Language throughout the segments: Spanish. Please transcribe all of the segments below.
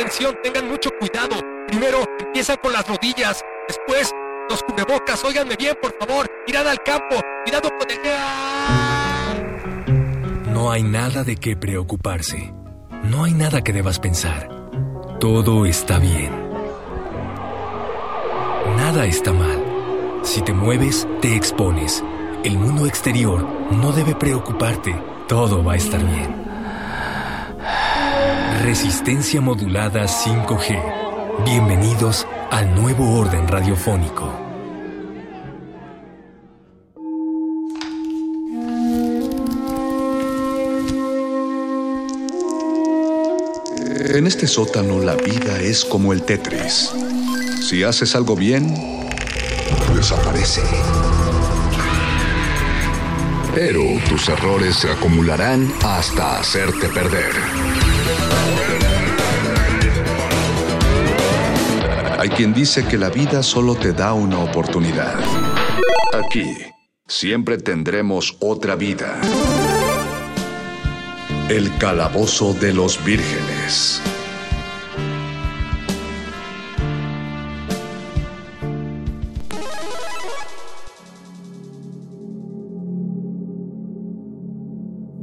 Atención, tengan mucho cuidado. Primero empiezan con las rodillas, después los cubrebocas. Óiganme bien, por favor. Mirad al campo. Cuidado con el... No hay nada de qué preocuparse. No hay nada que debas pensar. Todo está bien. Nada está mal. Si te mueves, te expones. El mundo exterior no debe preocuparte. Todo va a estar bien. Resistencia modulada 5G. Bienvenidos al nuevo orden radiofónico. En este sótano la vida es como el Tetris. Si haces algo bien, desaparece. Pero tus errores se acumularán hasta hacerte perder. Hay quien dice que la vida solo te da una oportunidad. Aquí, siempre tendremos otra vida. El calabozo de los vírgenes.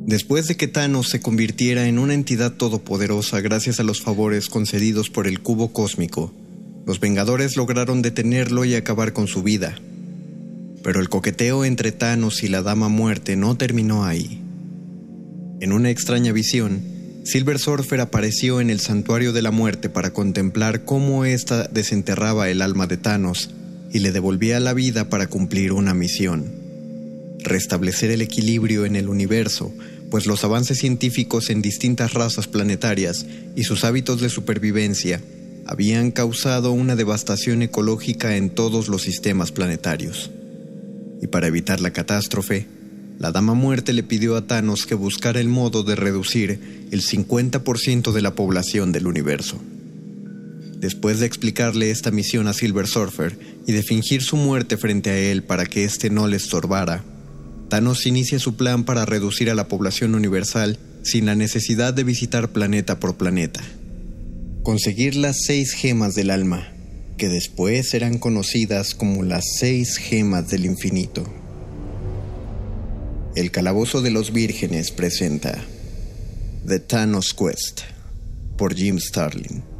Después de que Thanos se convirtiera en una entidad todopoderosa gracias a los favores concedidos por el cubo cósmico, los Vengadores lograron detenerlo y acabar con su vida. Pero el coqueteo entre Thanos y la Dama Muerte no terminó ahí. En una extraña visión, Silver Surfer apareció en el Santuario de la Muerte para contemplar cómo ésta desenterraba el alma de Thanos y le devolvía la vida para cumplir una misión. Restablecer el equilibrio en el universo, pues los avances científicos en distintas razas planetarias y sus hábitos de supervivencia habían causado una devastación ecológica en todos los sistemas planetarios. Y para evitar la catástrofe, la Dama Muerte le pidió a Thanos que buscara el modo de reducir el 50% de la población del universo. Después de explicarle esta misión a Silver Surfer y de fingir su muerte frente a él para que éste no le estorbara, Thanos inicia su plan para reducir a la población universal sin la necesidad de visitar planeta por planeta. Conseguir las seis gemas del alma, que después serán conocidas como las seis gemas del infinito. El Calabozo de los Vírgenes presenta The Thanos Quest por Jim Starlin.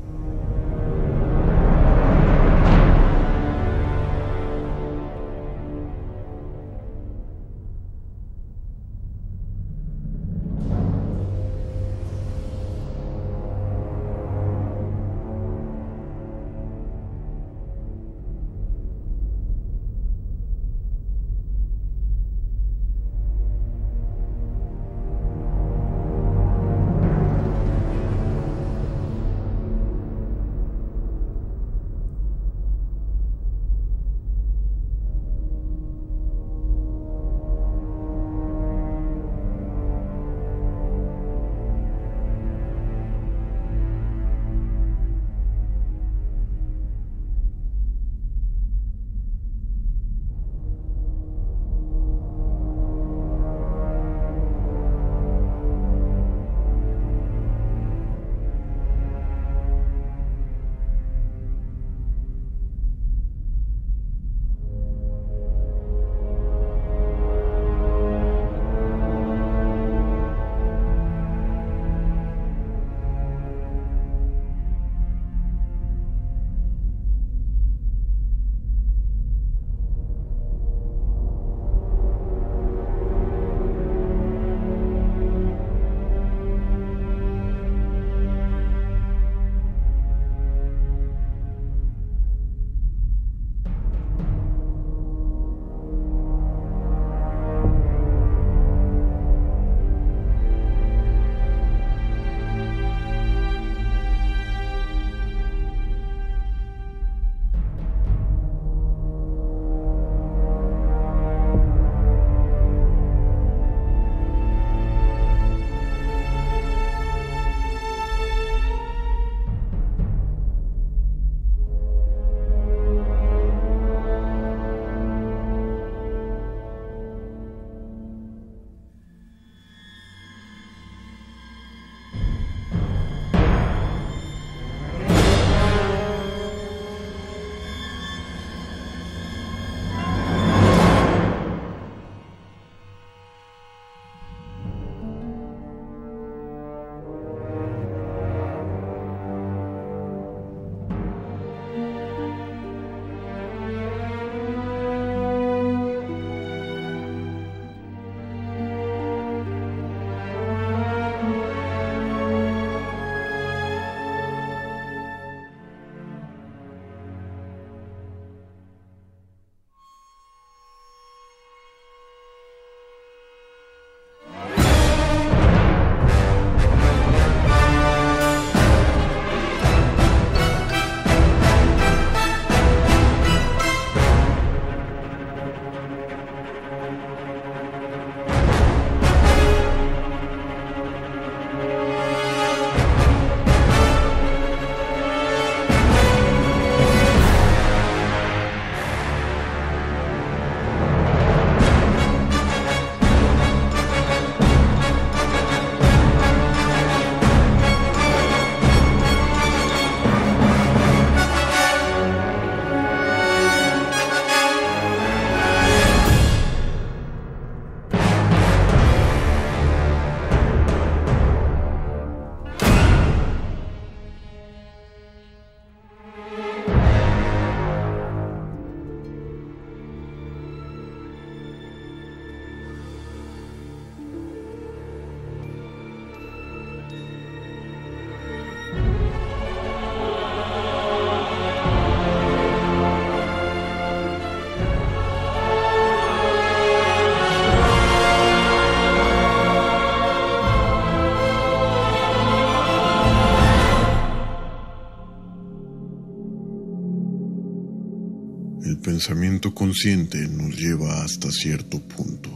Pensamiento consciente nos lleva hasta cierto punto.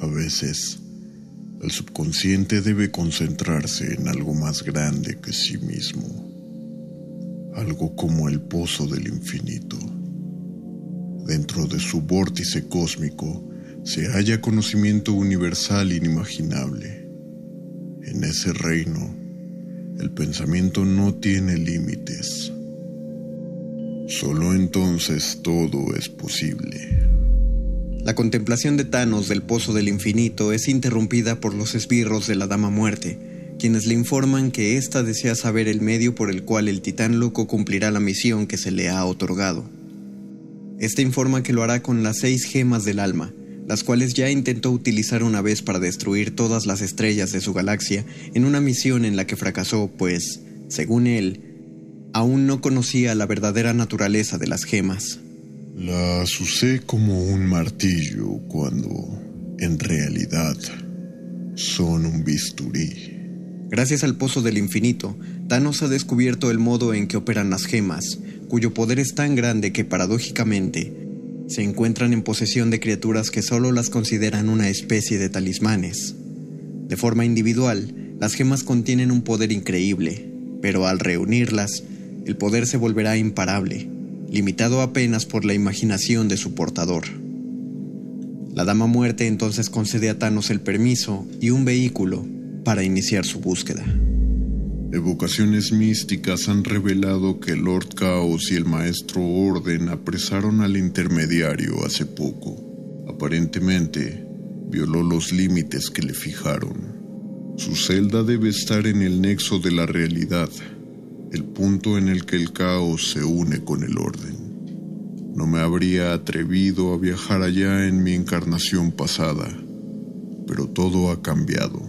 A veces, el subconsciente debe concentrarse en algo más grande que sí mismo, algo como el pozo del infinito. Dentro de su vórtice cósmico se halla conocimiento universal inimaginable. En ese reino, el pensamiento no tiene límites. Solo entonces todo es posible. La contemplación de Thanos del Pozo del Infinito es interrumpida por los esbirros de la Dama Muerte, quienes le informan que ésta desea saber el medio por el cual el titán loco cumplirá la misión que se le ha otorgado. Este informa que lo hará con las seis gemas del alma, las cuales ya intentó utilizar una vez para destruir todas las estrellas de su galaxia en una misión en la que fracasó, pues, según él, aún no conocía la verdadera naturaleza de las gemas. Las usé como un martillo cuando, en realidad, son un bisturí. Gracias al Pozo del Infinito, Thanos ha descubierto el modo en que operan las gemas, cuyo poder es tan grande que paradójicamente se encuentran en posesión de criaturas que solo las consideran una especie de talismanes. De forma individual, las gemas contienen un poder increíble, pero al reunirlas, el poder se volverá imparable, limitado apenas por la imaginación de su portador. La Dama Muerte entonces concede a Thanos el permiso y un vehículo para iniciar su búsqueda. Evocaciones místicas han revelado que Lord Chaos y el Maestro Orden apresaron al intermediario hace poco. Aparentemente, violó los límites que le fijaron. Su celda debe estar en el nexo de la realidad, el punto en el que el caos se une con el orden. No me habría atrevido a viajar allá en mi encarnación pasada, pero todo ha cambiado.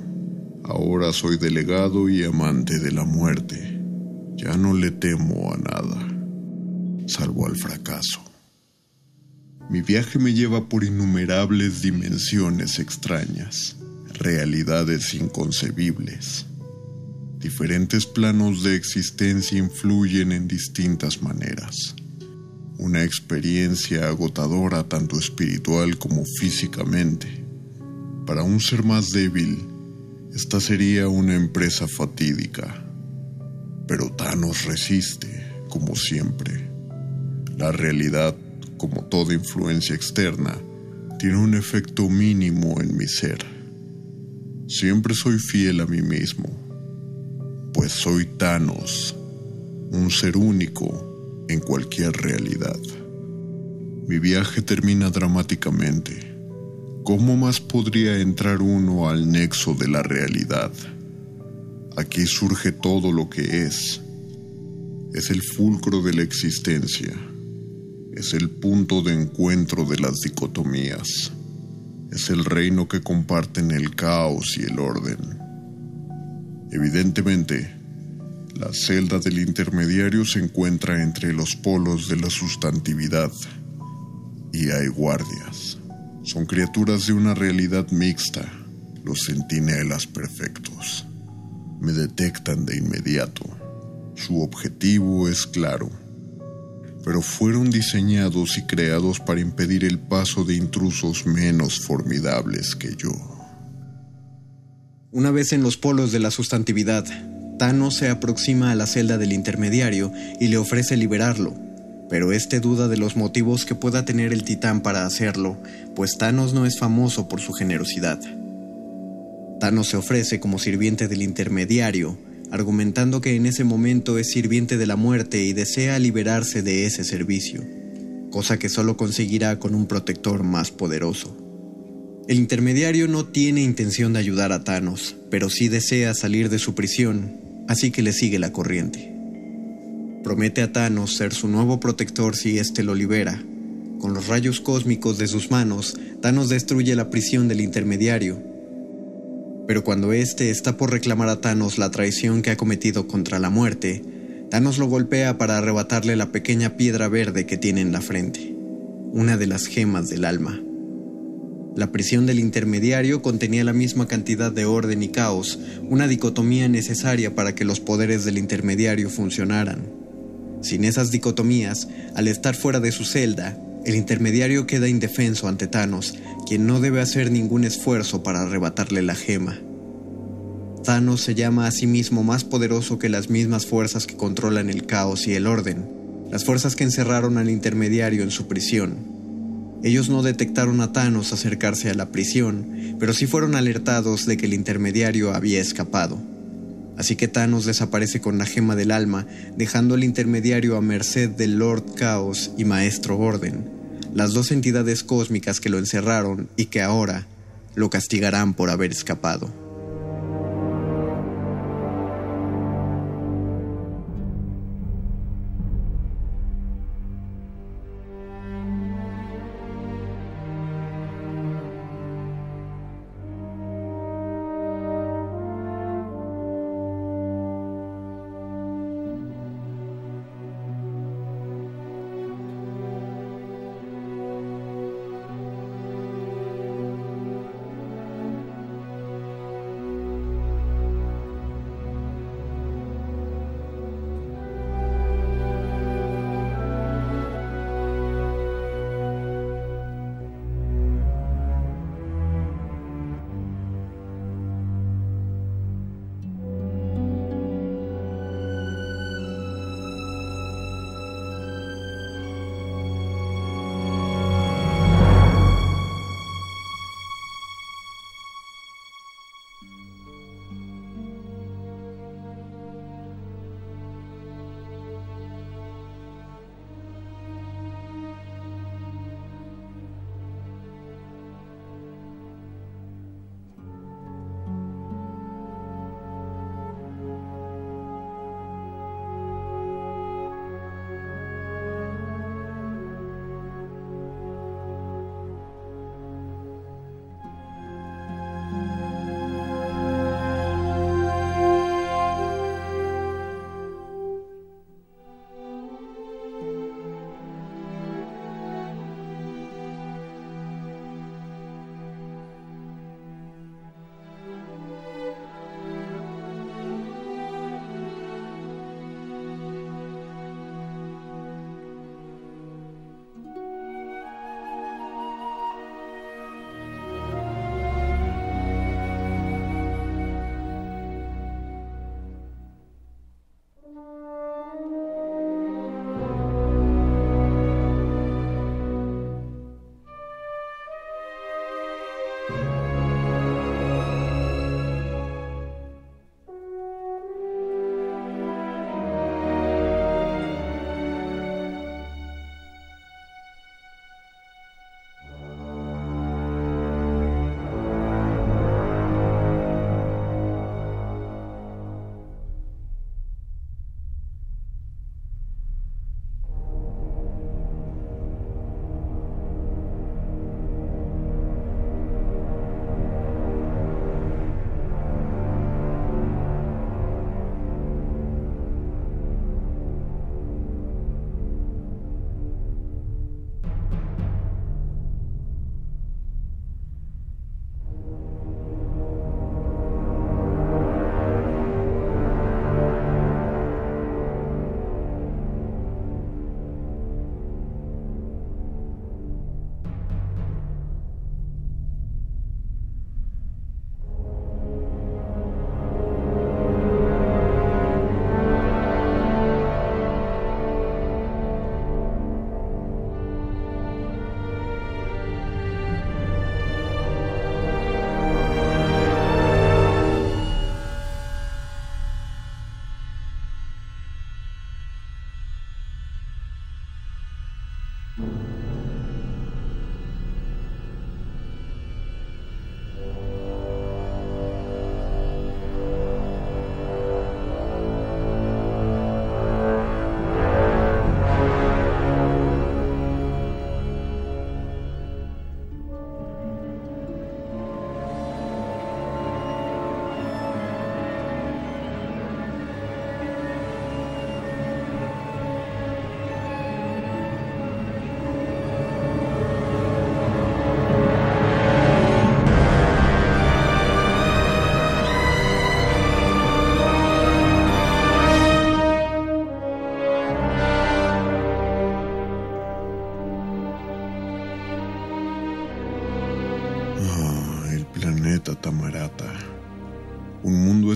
Ahora soy delegado y amante de la muerte. Ya no le temo a nada, salvo al fracaso. Mi viaje me lleva por innumerables dimensiones extrañas, realidades inconcebibles. Diferentes planos de existencia influyen en distintas maneras. Una experiencia agotadora tanto espiritual como físicamente. Para un ser más débil, esta sería una empresa fatídica. Pero Thanos resiste, como siempre. La realidad, como toda influencia externa, tiene un efecto mínimo en mi ser. Siempre soy fiel a mí mismo, pues soy Thanos, un ser único en cualquier realidad. Mi viaje termina dramáticamente ¿Cómo más podría entrar uno al nexo de la realidad? Aquí surge todo lo que es. Es el fulcro de la existencia. Es el punto de encuentro de las dicotomías. Es el reino que comparten el caos y el orden. Evidentemente, la celda del intermediario se encuentra entre los polos de la sustantividad y hay guardias. Son criaturas de una realidad mixta, los centinelas perfectos. Me detectan de inmediato. Su objetivo es claro, pero fueron diseñados y creados para impedir el paso de intrusos menos formidables que yo. Una vez en los polos de la sustantividad, Thanos se aproxima a la celda del intermediario y le ofrece liberarlo, pero este duda de los motivos que pueda tener el titán para hacerlo, pues Thanos no es famoso por su generosidad. Thanos se ofrece como sirviente del intermediario, argumentando que en ese momento es sirviente de la muerte y desea liberarse de ese servicio, cosa que solo conseguirá con un protector más poderoso. El intermediario no tiene intención de ayudar a Thanos, pero sí desea salir de su prisión, así que le sigue la corriente. Promete a Thanos ser su nuevo protector si éste lo libera. Con los rayos cósmicos de sus manos, Thanos destruye la prisión del intermediario. Pero cuando éste está por reclamar a Thanos la traición que ha cometido contra la muerte, Thanos lo golpea para arrebatarle la pequeña piedra verde que tiene en la frente, una de las gemas del alma. La prisión del intermediario contenía la misma cantidad de orden y caos, una dicotomía necesaria para que los poderes del intermediario funcionaran. Sin esas dicotomías, al estar fuera de su celda, el intermediario queda indefenso ante Thanos, quien no debe hacer ningún esfuerzo para arrebatarle la gema. Thanos se llama a sí mismo más poderoso que las mismas fuerzas que controlan el caos y el orden, las fuerzas que encerraron al intermediario en su prisión. Ellos no detectaron a Thanos acercarse a la prisión, pero sí fueron alertados de que el intermediario había escapado. Así que Thanos desaparece con la gema del alma, dejando al intermediario a merced del Lord Caos y Maestro Orden, las dos entidades cósmicas que lo encerraron y que ahora lo castigarán por haber escapado.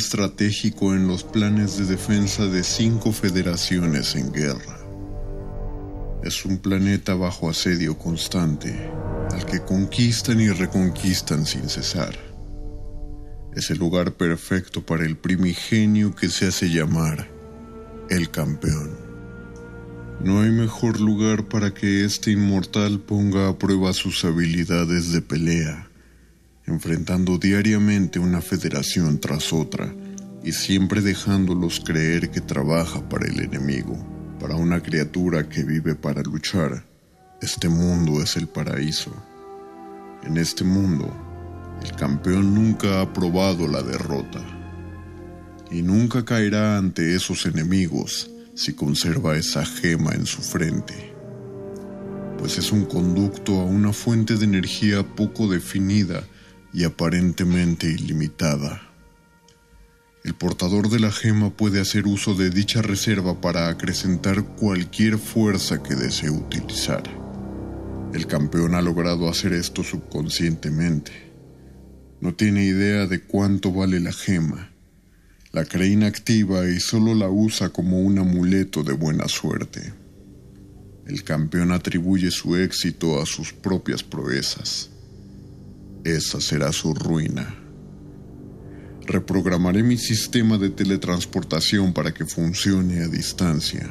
Estratégico en los planes de defensa de cinco federaciones en guerra. Es un planeta bajo asedio constante, al que conquistan y reconquistan sin cesar. Es el lugar perfecto para el primigenio que se hace llamar el campeón. No hay mejor lugar para que este inmortal ponga a prueba sus habilidades de pelea, enfrentando diariamente una federación tras otra y siempre dejándolos creer que trabaja para el enemigo, para una criatura que vive para luchar. Este mundo es el paraíso. En este mundo, el campeón nunca ha probado la derrota y nunca caerá ante esos enemigos si conserva esa gema en su frente, pues es un conducto a una fuente de energía poco definida y aparentemente ilimitada. El portador de la gema puede hacer uso de dicha reserva para acrecentar cualquier fuerza que desee utilizar. El campeón ha logrado hacer esto subconscientemente. No tiene idea de cuánto vale la gema la cree inactiva y solo la usa como un amuleto de buena suerte. El campeón atribuye su éxito a sus propias proezas. Esa será su ruina. Reprogramaré mi sistema de teletransportación para que funcione a distancia.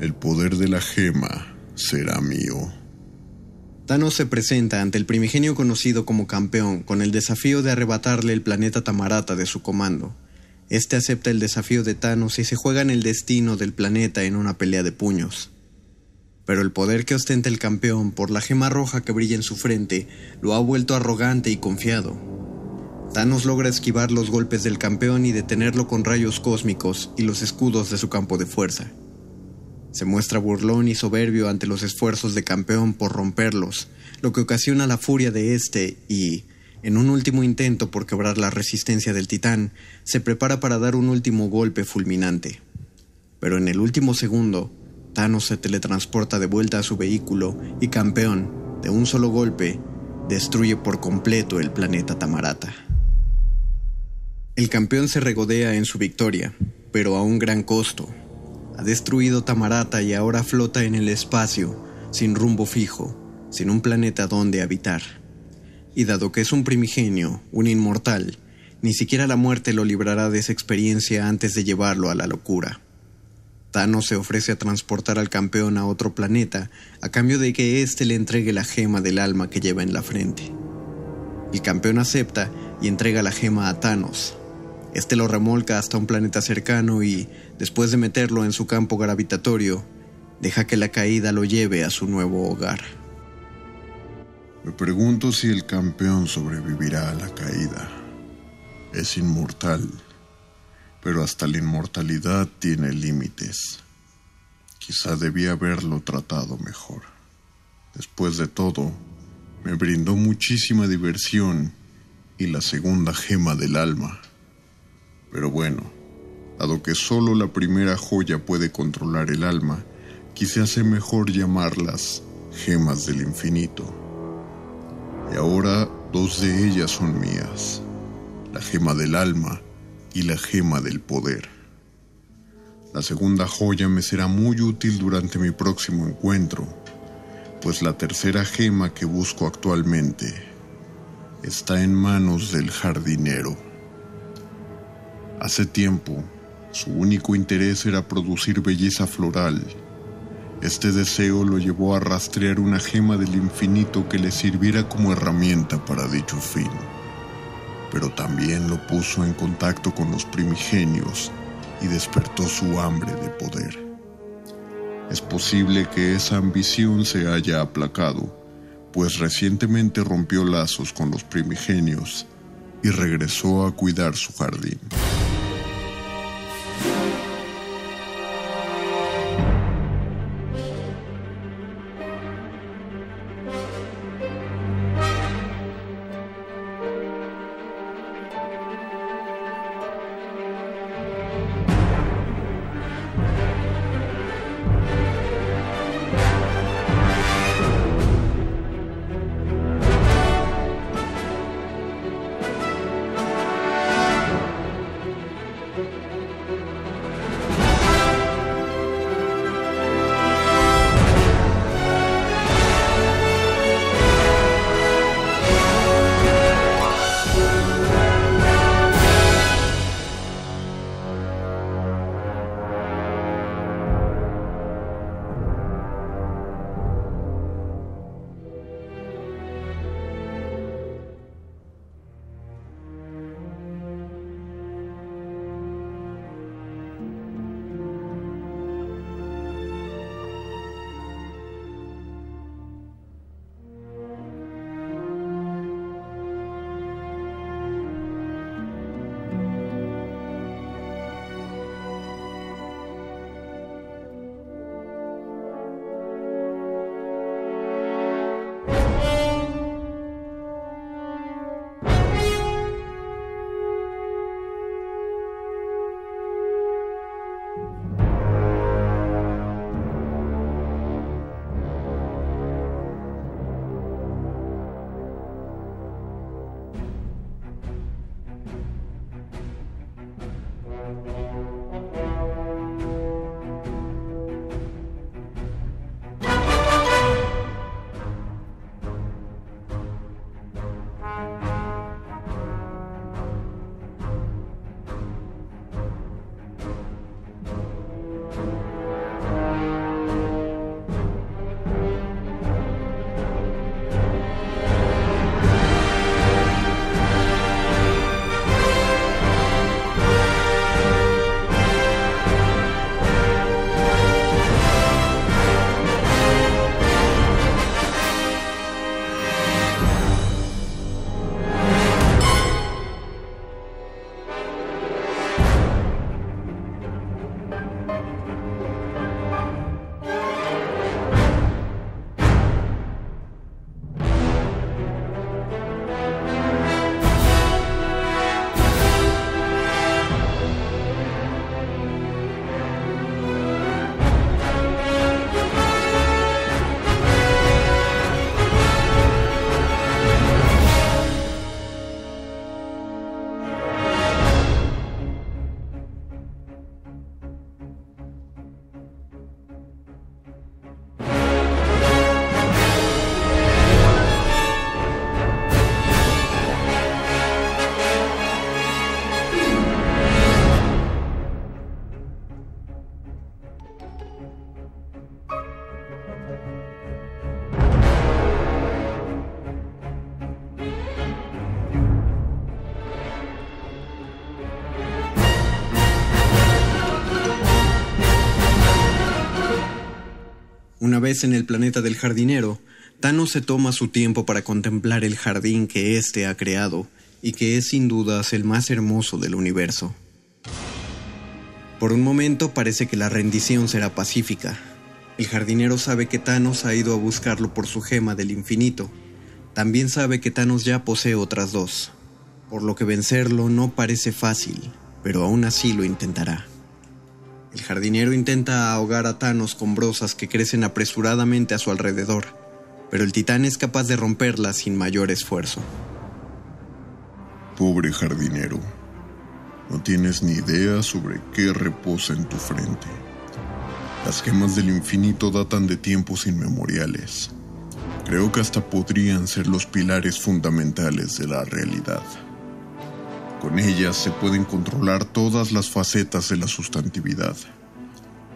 El poder de la gema será mío. Thanos se presenta ante el primigenio conocido como campeón con el desafío de arrebatarle el planeta Tamarata de su comando. Este acepta el desafío de Thanos y se juega en el destino del planeta en una pelea de puños. Pero el poder que ostenta el campeón por la gema roja que brilla en su frente lo ha vuelto arrogante y confiado. Thanos logra esquivar los golpes del campeón y detenerlo con rayos cósmicos y los escudos de su campo de fuerza. Se muestra burlón y soberbio ante los esfuerzos de campeón por romperlos, lo que ocasiona la furia de este y, en un último intento por quebrar la resistencia del titán, se prepara para dar un último golpe fulminante. Pero en el último segundo, Thanos se teletransporta de vuelta a su vehículo y campeón, de un solo golpe, destruye por completo el planeta Tamarata. El campeón se regodea en su victoria, pero a un gran costo, ha destruido Tamarata y ahora flota en el espacio, sin rumbo fijo, sin un planeta donde habitar. Y dado que es un primigenio, un inmortal, ni siquiera la muerte lo librará de esa experiencia antes de llevarlo a la locura. Thanos se ofrece a transportar al campeón a otro planeta a cambio de que éste le entregue la gema del alma que lleva en la frente. El campeón acepta y entrega la gema a Thanos, este lo remolca hasta un planeta cercano y, después de meterlo en su campo gravitatorio, deja que la caída lo lleve a su nuevo hogar. Me pregunto si el campeón sobrevivirá a la caída. Es inmortal, pero hasta la inmortalidad tiene límites. Quizá debía haberlo tratado mejor. Después de todo, me brindó muchísima diversión y la segunda gema del alma. Pero bueno, dado que solo la primera joya puede controlar el alma, quise hacer mejor llamarlas gemas del infinito. Y ahora dos de ellas son mías, la gema del alma y la gema del poder. La segunda joya me será muy útil durante mi próximo encuentro, pues la tercera gema que busco actualmente está en manos del jardinero. Hace tiempo, su único interés era producir belleza floral. Este deseo lo llevó a rastrear una gema del infinito que le sirviera como herramienta para dicho fin. Pero también lo puso en contacto con los primigenios y despertó su hambre de poder. Es posible que esa ambición se haya aplacado, pues recientemente rompió lazos con los primigenios y regresó a cuidar su jardín. Una vez en el planeta del jardinero, Thanos se toma su tiempo para contemplar el jardín que éste ha creado y que es sin dudas el más hermoso del universo. Por un momento parece que la rendición será pacífica. El jardinero sabe que Thanos ha ido a buscarlo por su gema del infinito. También sabe que Thanos ya posee otras dos, por lo que vencerlo no parece fácil, pero aún así lo intentará. El jardinero intenta ahogar a Thanos con que crecen apresuradamente a su alrededor, pero el titán es capaz de romperlas sin mayor esfuerzo. Pobre jardinero, no tienes ni idea sobre qué reposa en tu frente. Las gemas del infinito datan de tiempos inmemoriales. Creo que hasta podrían ser los pilares fundamentales de la realidad. Con ellas se pueden controlar todas las facetas de la sustantividad.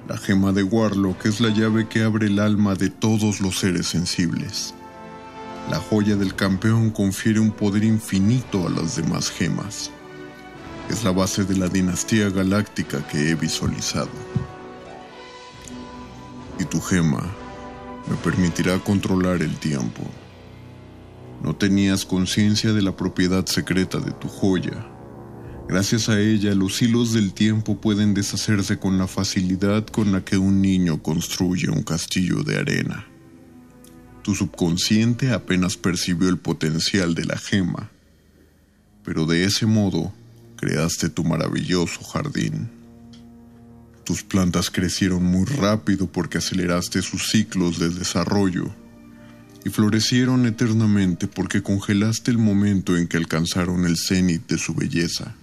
La gema de Warlock es la llave que abre el alma de todos los seres sensibles. La joya del campeón confiere un poder infinito a las demás gemas. Es la base de la dinastía galáctica que he visualizado. Y tu gema me permitirá controlar el tiempo. No tenías conciencia de la propiedad secreta de tu joya, Gracias a ella, los hilos del tiempo pueden deshacerse con la facilidad con la que un niño construye un castillo de arena. Tu subconsciente apenas percibió el potencial de la gema, pero de ese modo creaste tu maravilloso jardín. Tus plantas crecieron muy rápido porque aceleraste sus ciclos de desarrollo y florecieron eternamente porque congelaste el momento en que alcanzaron el cenit de su belleza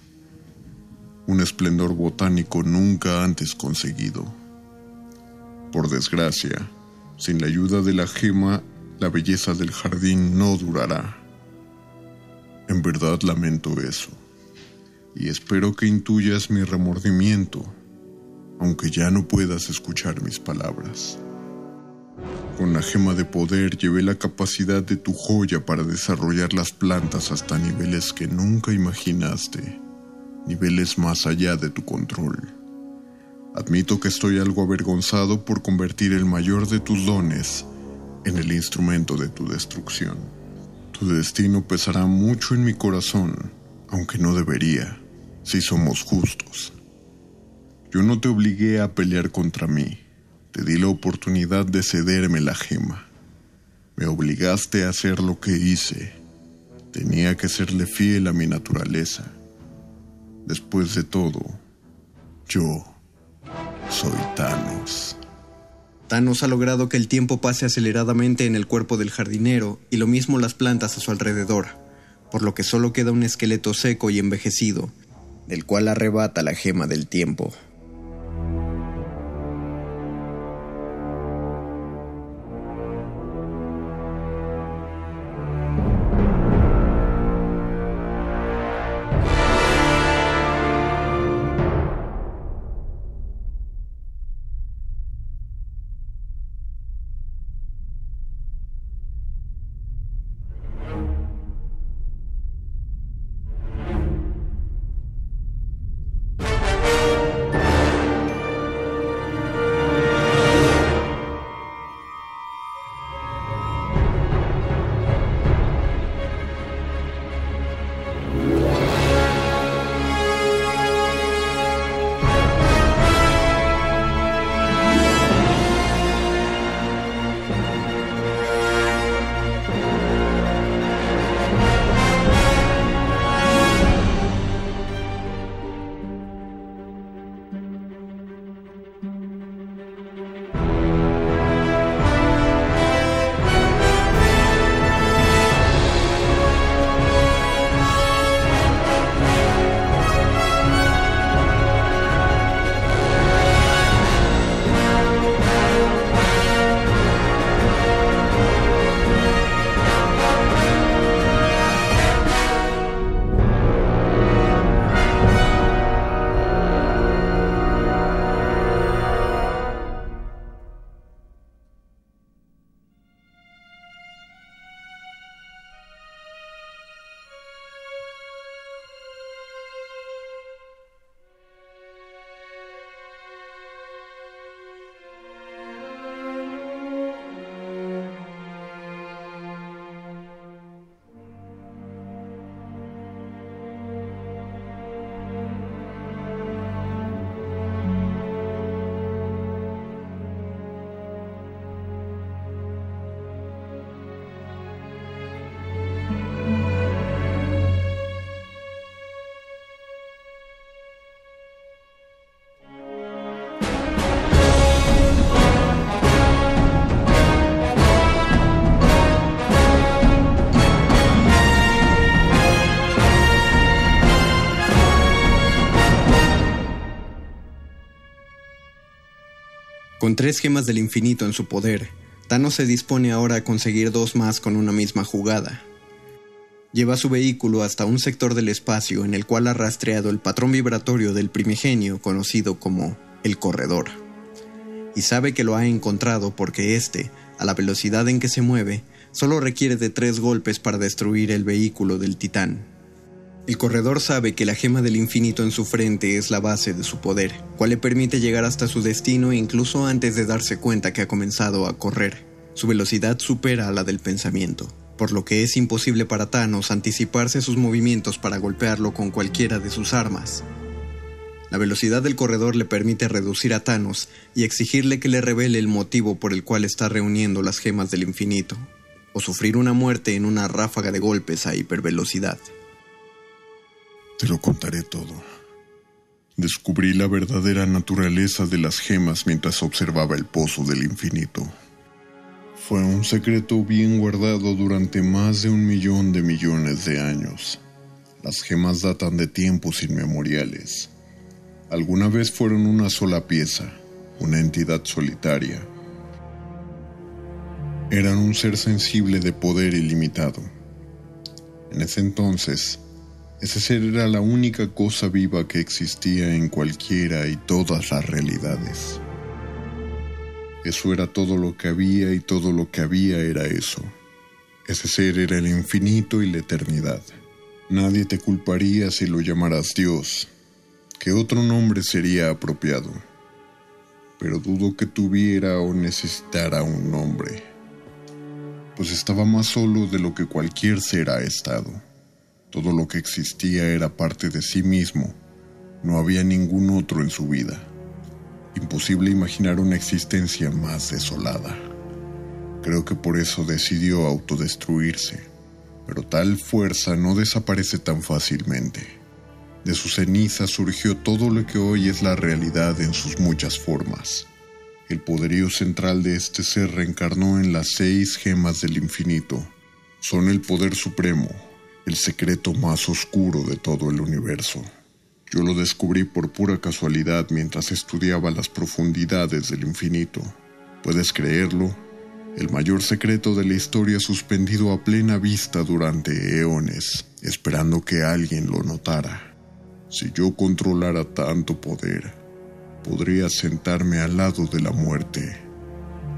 un esplendor botánico nunca antes conseguido. Por desgracia, sin la ayuda de la gema, la belleza del jardín no durará. En verdad lamento eso, y espero que intuyas mi remordimiento, aunque ya no puedas escuchar mis palabras. Con la gema de poder llevé la capacidad de tu joya para desarrollar las plantas hasta niveles que nunca imaginaste niveles más allá de tu control. Admito que estoy algo avergonzado por convertir el mayor de tus dones en el instrumento de tu destrucción. Tu destino pesará mucho en mi corazón, aunque no debería, si somos justos. Yo no te obligué a pelear contra mí, te di la oportunidad de cederme la gema. Me obligaste a hacer lo que hice. Tenía que serle fiel a mi naturaleza. Después de todo, yo soy Thanos. Thanos ha logrado que el tiempo pase aceleradamente en el cuerpo del jardinero y lo mismo las plantas a su alrededor, por lo que solo queda un esqueleto seco y envejecido, del cual arrebata la gema del tiempo. Con tres gemas del infinito en su poder, Thanos se dispone ahora a conseguir dos más con una misma jugada. Lleva su vehículo hasta un sector del espacio en el cual ha rastreado el patrón vibratorio del primigenio conocido como el corredor. Y sabe que lo ha encontrado porque éste, a la velocidad en que se mueve, solo requiere de tres golpes para destruir el vehículo del titán. El corredor sabe que la gema del infinito en su frente es la base de su poder, cual le permite llegar hasta su destino incluso antes de darse cuenta que ha comenzado a correr. Su velocidad supera a la del pensamiento, por lo que es imposible para Thanos anticiparse sus movimientos para golpearlo con cualquiera de sus armas. La velocidad del corredor le permite reducir a Thanos y exigirle que le revele el motivo por el cual está reuniendo las gemas del infinito, o sufrir una muerte en una ráfaga de golpes a hipervelocidad. Te lo contaré todo. Descubrí la verdadera naturaleza de las gemas mientras observaba el pozo del infinito. Fue un secreto bien guardado durante más de un millón de millones de años. Las gemas datan de tiempos inmemoriales. Alguna vez fueron una sola pieza, una entidad solitaria. Eran un ser sensible de poder ilimitado. En ese entonces, ese ser era la única cosa viva que existía en cualquiera y todas las realidades. Eso era todo lo que había y todo lo que había era eso. Ese ser era el infinito y la eternidad. Nadie te culparía si lo llamaras Dios. ¿Qué otro nombre sería apropiado? Pero dudo que tuviera o necesitara un nombre, pues estaba más solo de lo que cualquier ser ha estado. Todo lo que existía era parte de sí mismo. No había ningún otro en su vida. Imposible imaginar una existencia más desolada. Creo que por eso decidió autodestruirse. Pero tal fuerza no desaparece tan fácilmente. De su ceniza surgió todo lo que hoy es la realidad en sus muchas formas. El poderío central de este ser reencarnó en las seis gemas del infinito. Son el poder supremo, el secreto más oscuro de todo el universo. Yo lo descubrí por pura casualidad mientras estudiaba las profundidades del infinito. ¿Puedes creerlo? El mayor secreto de la historia suspendido a plena vista durante eones, esperando que alguien lo notara. Si yo controlara tanto poder, podría sentarme al lado de la muerte,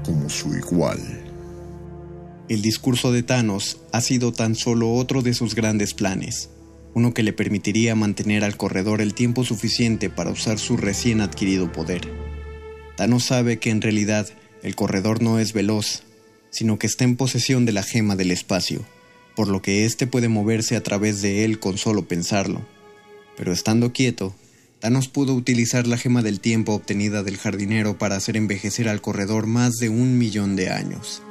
como su igual. El discurso de Thanos ha sido tan solo otro de sus grandes planes, uno que le permitiría mantener al corredor el tiempo suficiente para usar su recién adquirido poder. Thanos sabe que en realidad el corredor no es veloz, sino que está en posesión de la gema del espacio, por lo que éste puede moverse a través de él con solo pensarlo. Pero estando quieto, Thanos pudo utilizar la gema del tiempo obtenida del jardinero para hacer envejecer al corredor más de un millón de años.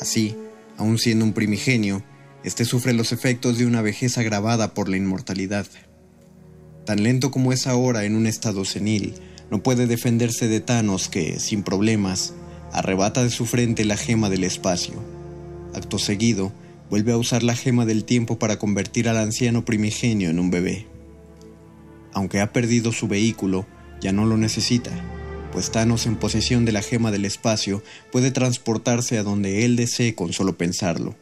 Así, aun siendo un primigenio, este sufre los efectos de una vejez agravada por la inmortalidad. Tan lento como es ahora en un estado senil, no puede defenderse de Thanos que, sin problemas, arrebata de su frente la gema del espacio. Acto seguido, vuelve a usar la gema del tiempo para convertir al anciano primigenio en un bebé. Aunque ha perdido su vehículo, ya no lo necesita pues en posesión de la gema del espacio puede transportarse a donde él desee con solo pensarlo.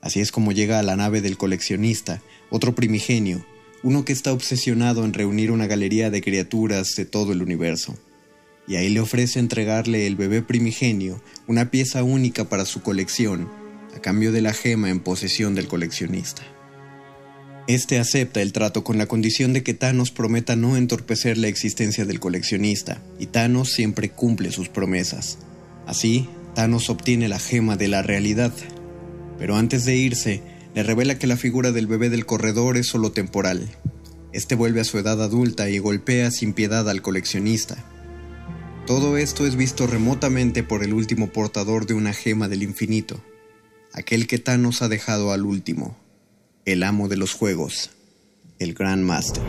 Así es como llega a la nave del coleccionista, otro primigenio, uno que está obsesionado en reunir una galería de criaturas de todo el universo. Y ahí le ofrece entregarle el bebé primigenio, una pieza única para su colección, a cambio de la gema en posesión del coleccionista. Este acepta el trato con la condición de que Thanos prometa no entorpecer la existencia del coleccionista, y Thanos siempre cumple sus promesas. Así, Thanos obtiene la gema de la realidad. Pero antes de irse, le revela que la figura del bebé del corredor es solo temporal. Este vuelve a su edad adulta y golpea sin piedad al coleccionista. Todo esto es visto remotamente por el último portador de una gema del infinito, aquel que Thanos ha dejado al último el amo de los juegos, el Grand Master.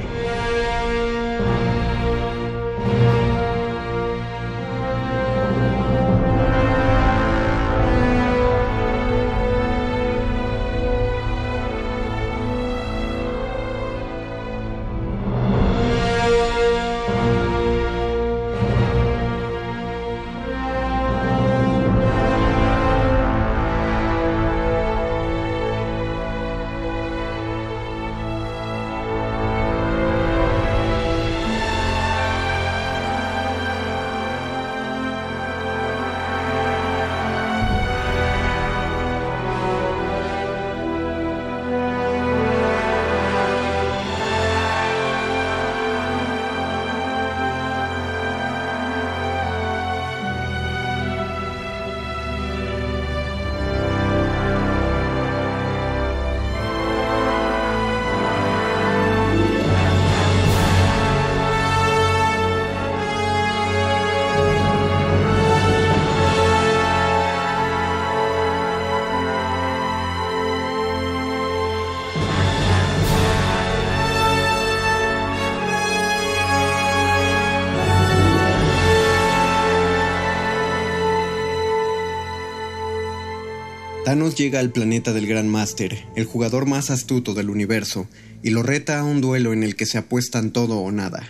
Thanos llega al planeta del Gran Máster, el jugador más astuto del universo, y lo reta a un duelo en el que se apuestan todo o nada.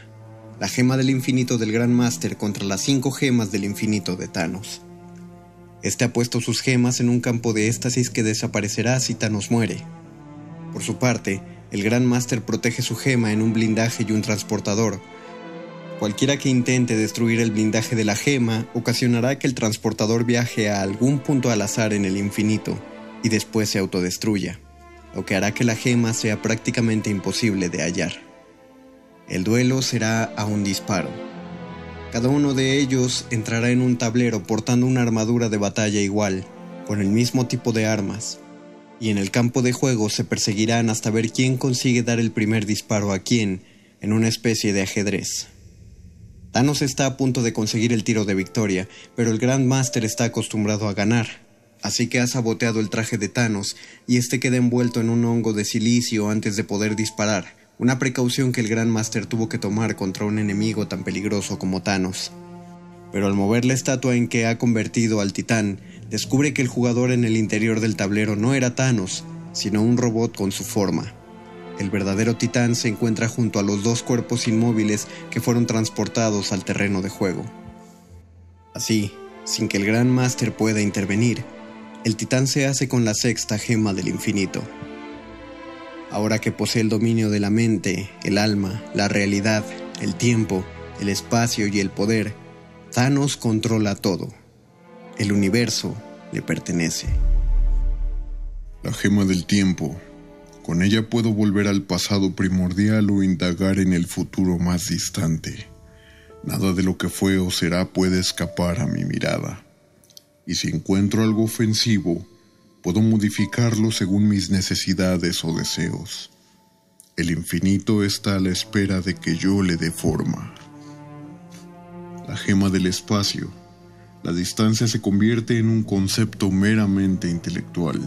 La gema del infinito del Gran Máster contra las cinco gemas del infinito de Thanos. Este ha puesto sus gemas en un campo de éxtasis que desaparecerá si Thanos muere. Por su parte, el Gran Máster protege su gema en un blindaje y un transportador. Cualquiera que intente destruir el blindaje de la gema ocasionará que el transportador viaje a algún punto al azar en el infinito y después se autodestruya, lo que hará que la gema sea prácticamente imposible de hallar. El duelo será a un disparo. Cada uno de ellos entrará en un tablero portando una armadura de batalla igual, con el mismo tipo de armas, y en el campo de juego se perseguirán hasta ver quién consigue dar el primer disparo a quién en una especie de ajedrez. Thanos está a punto de conseguir el tiro de victoria, pero el Grand Master está acostumbrado a ganar, así que ha saboteado el traje de Thanos y este queda envuelto en un hongo de silicio antes de poder disparar, una precaución que el Grand Master tuvo que tomar contra un enemigo tan peligroso como Thanos. Pero al mover la estatua en que ha convertido al titán, descubre que el jugador en el interior del tablero no era Thanos, sino un robot con su forma. El verdadero titán se encuentra junto a los dos cuerpos inmóviles que fueron transportados al terreno de juego. Así, sin que el Gran Máster pueda intervenir, el titán se hace con la sexta gema del infinito. Ahora que posee el dominio de la mente, el alma, la realidad, el tiempo, el espacio y el poder, Thanos controla todo. El universo le pertenece. La gema del tiempo. Con ella puedo volver al pasado primordial o indagar en el futuro más distante. Nada de lo que fue o será puede escapar a mi mirada. Y si encuentro algo ofensivo, puedo modificarlo según mis necesidades o deseos. El infinito está a la espera de que yo le dé forma. La gema del espacio la distancia se convierte en un concepto meramente intelectual.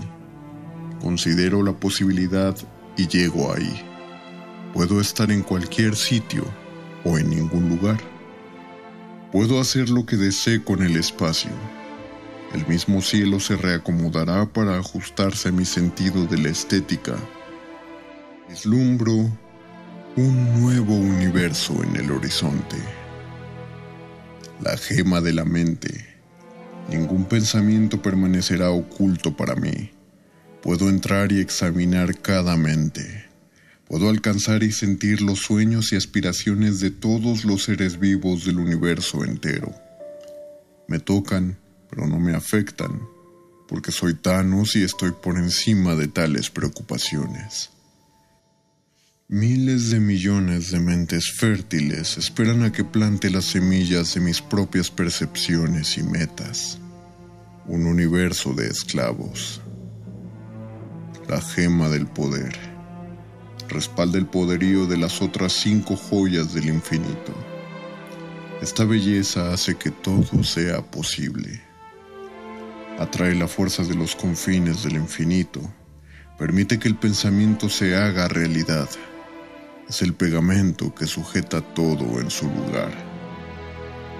Considero la posibilidad y llego ahí. Puedo estar en cualquier sitio o en ningún lugar. Puedo hacer lo que desee con el espacio. El mismo cielo se reacomodará para ajustarse a mi sentido de la estética. Vislumbro un nuevo universo en el horizonte la gema de la mente. Ningún pensamiento permanecerá oculto para mí. Puedo entrar y examinar cada mente. Puedo alcanzar y sentir los sueños y aspiraciones de todos los seres vivos del universo entero. Me tocan, pero no me afectan, porque soy Thanos y estoy por encima de tales preocupaciones. Miles de millones de mentes fértiles esperan a que plante las semillas de mis propias percepciones y metas. Un universo de esclavos. La gema del poder. Respalda el poderío de las otras cinco joyas del infinito. Esta belleza hace que todo sea posible. Atrae la fuerza de los confines del infinito. Permite que el pensamiento se haga realidad es el pegamento que sujeta todo en su lugar.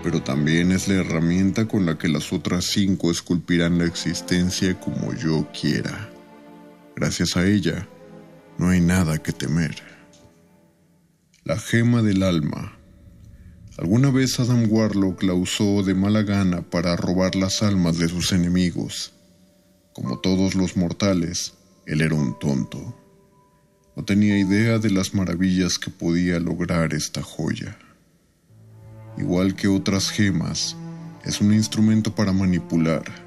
Pero también es la herramienta con la que las otras cinco esculpirán la existencia como yo quiera. Gracias a ella, no hay nada que temer. La gema del alma. Alguna vez Adam Warlock la usó de mala gana para robar las almas de sus enemigos. Como todos los mortales, él era un tonto. No tenía idea de las maravillas que podía lograr esta joya. Igual que otras gemas, es un instrumento para manipular.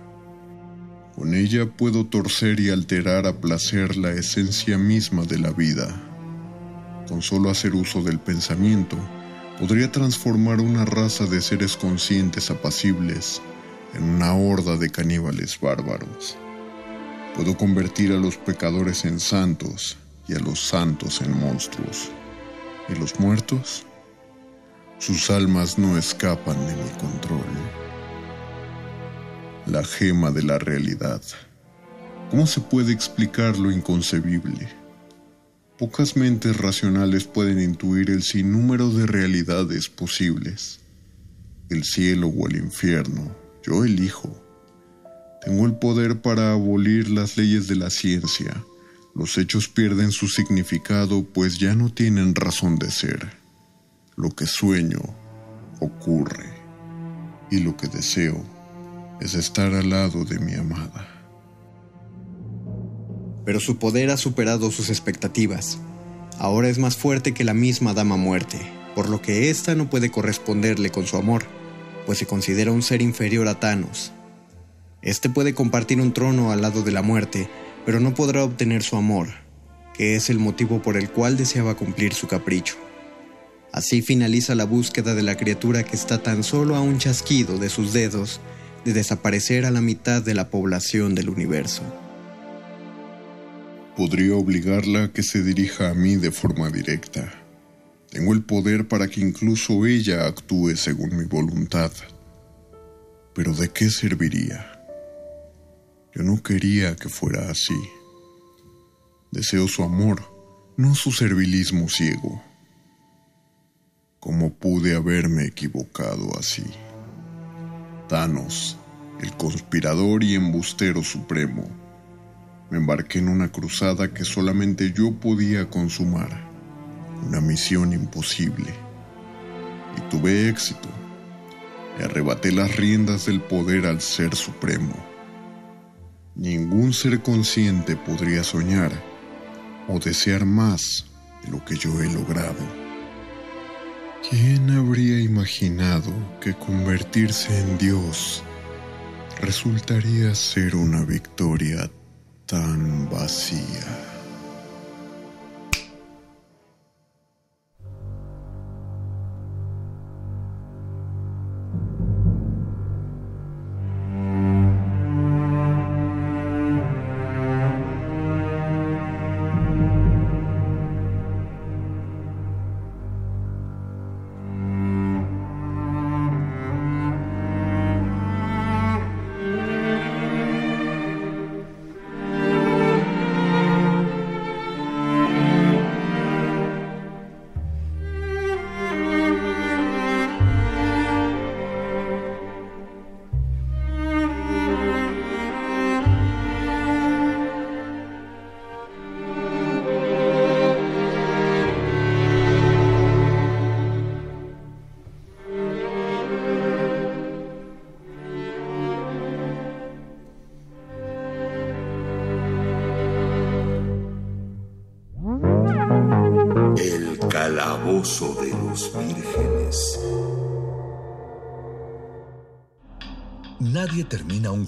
Con ella puedo torcer y alterar a placer la esencia misma de la vida. Con solo hacer uso del pensamiento, podría transformar una raza de seres conscientes apacibles en una horda de caníbales bárbaros. Puedo convertir a los pecadores en santos y a los santos en monstruos. ¿Y los muertos? Sus almas no escapan de mi control. La gema de la realidad. ¿Cómo se puede explicar lo inconcebible? Pocas mentes racionales pueden intuir el sinnúmero de realidades posibles. El cielo o el infierno, yo elijo. Tengo el poder para abolir las leyes de la ciencia. Los hechos pierden su significado pues ya no tienen razón de ser. Lo que sueño ocurre y lo que deseo es estar al lado de mi amada. Pero su poder ha superado sus expectativas. Ahora es más fuerte que la misma Dama Muerte, por lo que ésta no puede corresponderle con su amor, pues se considera un ser inferior a Thanos, este puede compartir un trono al lado de la muerte, pero no podrá obtener su amor, que es el motivo por el cual deseaba cumplir su capricho. Así finaliza la búsqueda de la criatura que está tan solo a un chasquido de sus dedos de desaparecer a la mitad de la población del universo. Podría obligarla a que se dirija a mí de forma directa. Tengo el poder para que incluso ella actúe según mi voluntad. Pero ¿de qué serviría? Yo no quería que fuera así. Deseo su amor, no su servilismo ciego. ¿Cómo pude haberme equivocado así? Thanos, el conspirador y embustero supremo, me embarqué en una cruzada que solamente yo podía consumar, una misión imposible. Y tuve éxito. Le arrebaté las riendas del poder al Ser Supremo Ningún ser consciente podría soñar o desear más de lo que yo he logrado. ¿Quién habría imaginado que convertirse en Dios resultaría ser una victoria tan vacía?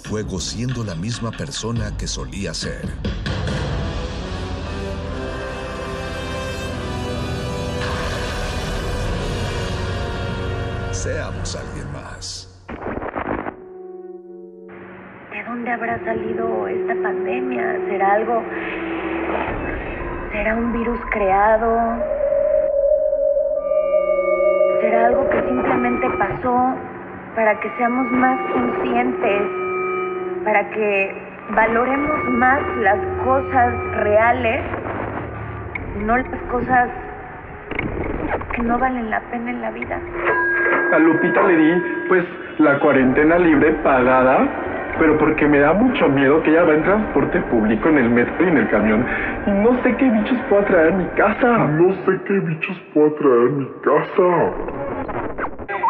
Juego siendo la misma persona que solía ser. Seamos alguien más. ¿De dónde habrá salido esta pandemia? ¿Será algo... ¿Será un virus creado? será algo que simplemente pasó para que seamos más conscientes, para que valoremos más las cosas reales, no las cosas que no valen la pena en la vida. A Lupita le di, pues, la cuarentena libre pagada pero porque me da mucho miedo que ella va en transporte público, en el metro y en el camión. Y no sé qué bichos puedo traer a mi casa. No sé qué bichos puedo traer a mi casa.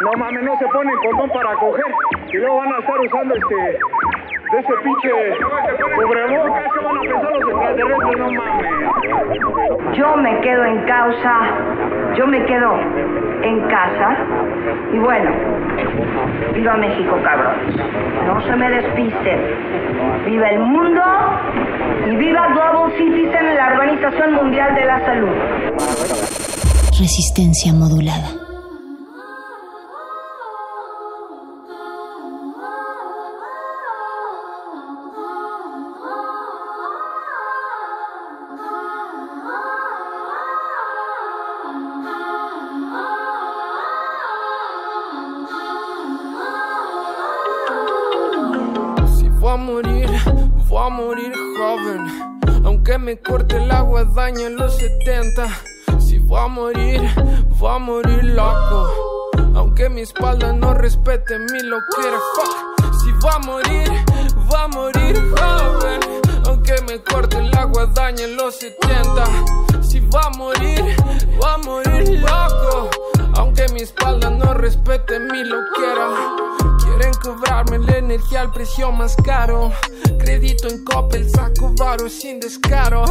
No mames, no se ponen condón para coger. Y luego van a estar usando este. De ese pinche cubrebocas que van a pensar los extraterrestres, no mames. Yo me quedo en causa. Yo me quedo en casa. Y bueno, viva México, cabrón. No se me despisten. Viva el mundo y viva Global Citizen, la Organización Mundial de la Salud. Resistencia modulada. Me corte el agua daña en los 70. Si voy a morir, voy a morir loco. Aunque mi espalda no respete mi loquera. Si voy a morir, va a morir joven. Aunque me corte el agua, daña en los 70. Si va a morir, va a morir loco. Aunque mi espalda no respete mi loquera. Quieren cobrarme la energía al precio más caro. Crédito en Coppel, saco varo sin descaro.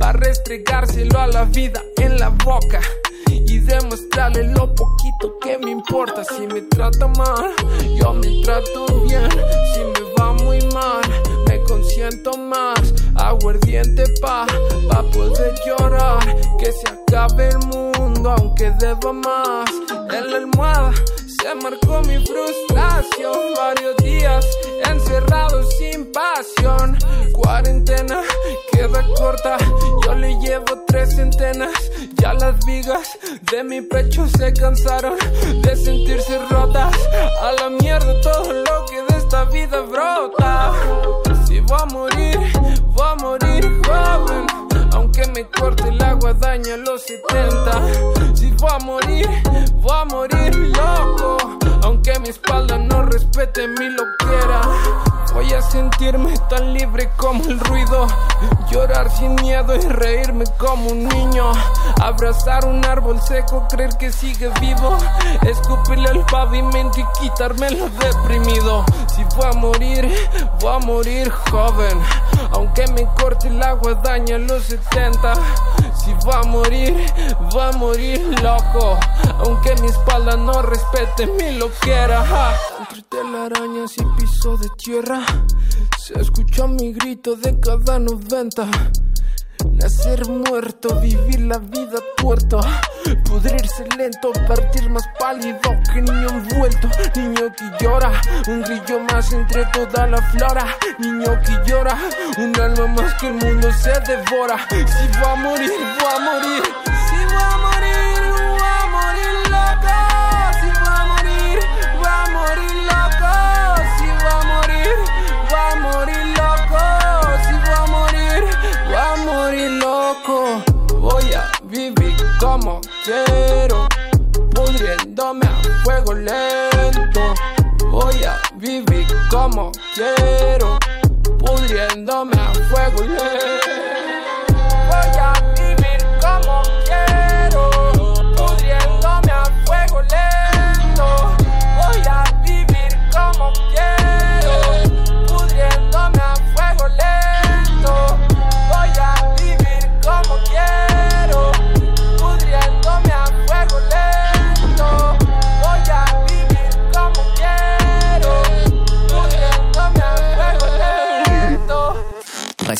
Para restregárselo a la vida en la boca y demostrarle lo poquito que me importa. Si me trata mal, yo me trato bien. Si me va muy mal, me consiento más. Aguardiente pa, pa poder llorar. Que se acabe el mundo, aunque deba más. En la almohada se marcó mi frustración. Varios días encerrado sin pasión. Cuarentena queda corta, yo le llevo tres centenas. Ya las vigas de mi pecho se cansaron de sentirse rotas. A la mierda todo lo que de esta vida brota. Si voy a morir, voy a morir joven. Aunque me corte el agua, daña los 70. Si voy a morir, voy a morir loco. Aunque mi espalda no respete mi loquera. Voy a sentirme tan libre como el ruido. Llorar sin miedo y reírme como un niño. Abrazar un árbol seco, creer que sigue vivo. Escupirle al pavimento y quitarme lo deprimido. Si voy a morir, voy a morir joven. Aunque me corte el agua, daña los 70. Si voy a morir, voy a morir loco. Aunque mi espalda no respete mi loquera. Ja. Entre telarañas y piso de tierra, se escucha mi grito de cada 90. Nacer muerto, vivir la vida tuerto, pudrirse lento, partir más pálido que niño envuelto, niño que llora, un grillo más entre toda la flora, niño que llora, un alma más que el mundo se devora. Si va a morir, va a morir, Vivir como quiero, pudriéndome a fuego lento. Voy a vivir como quiero, pudriéndome a fuego lento.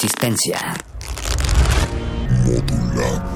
Resistencia. Cuando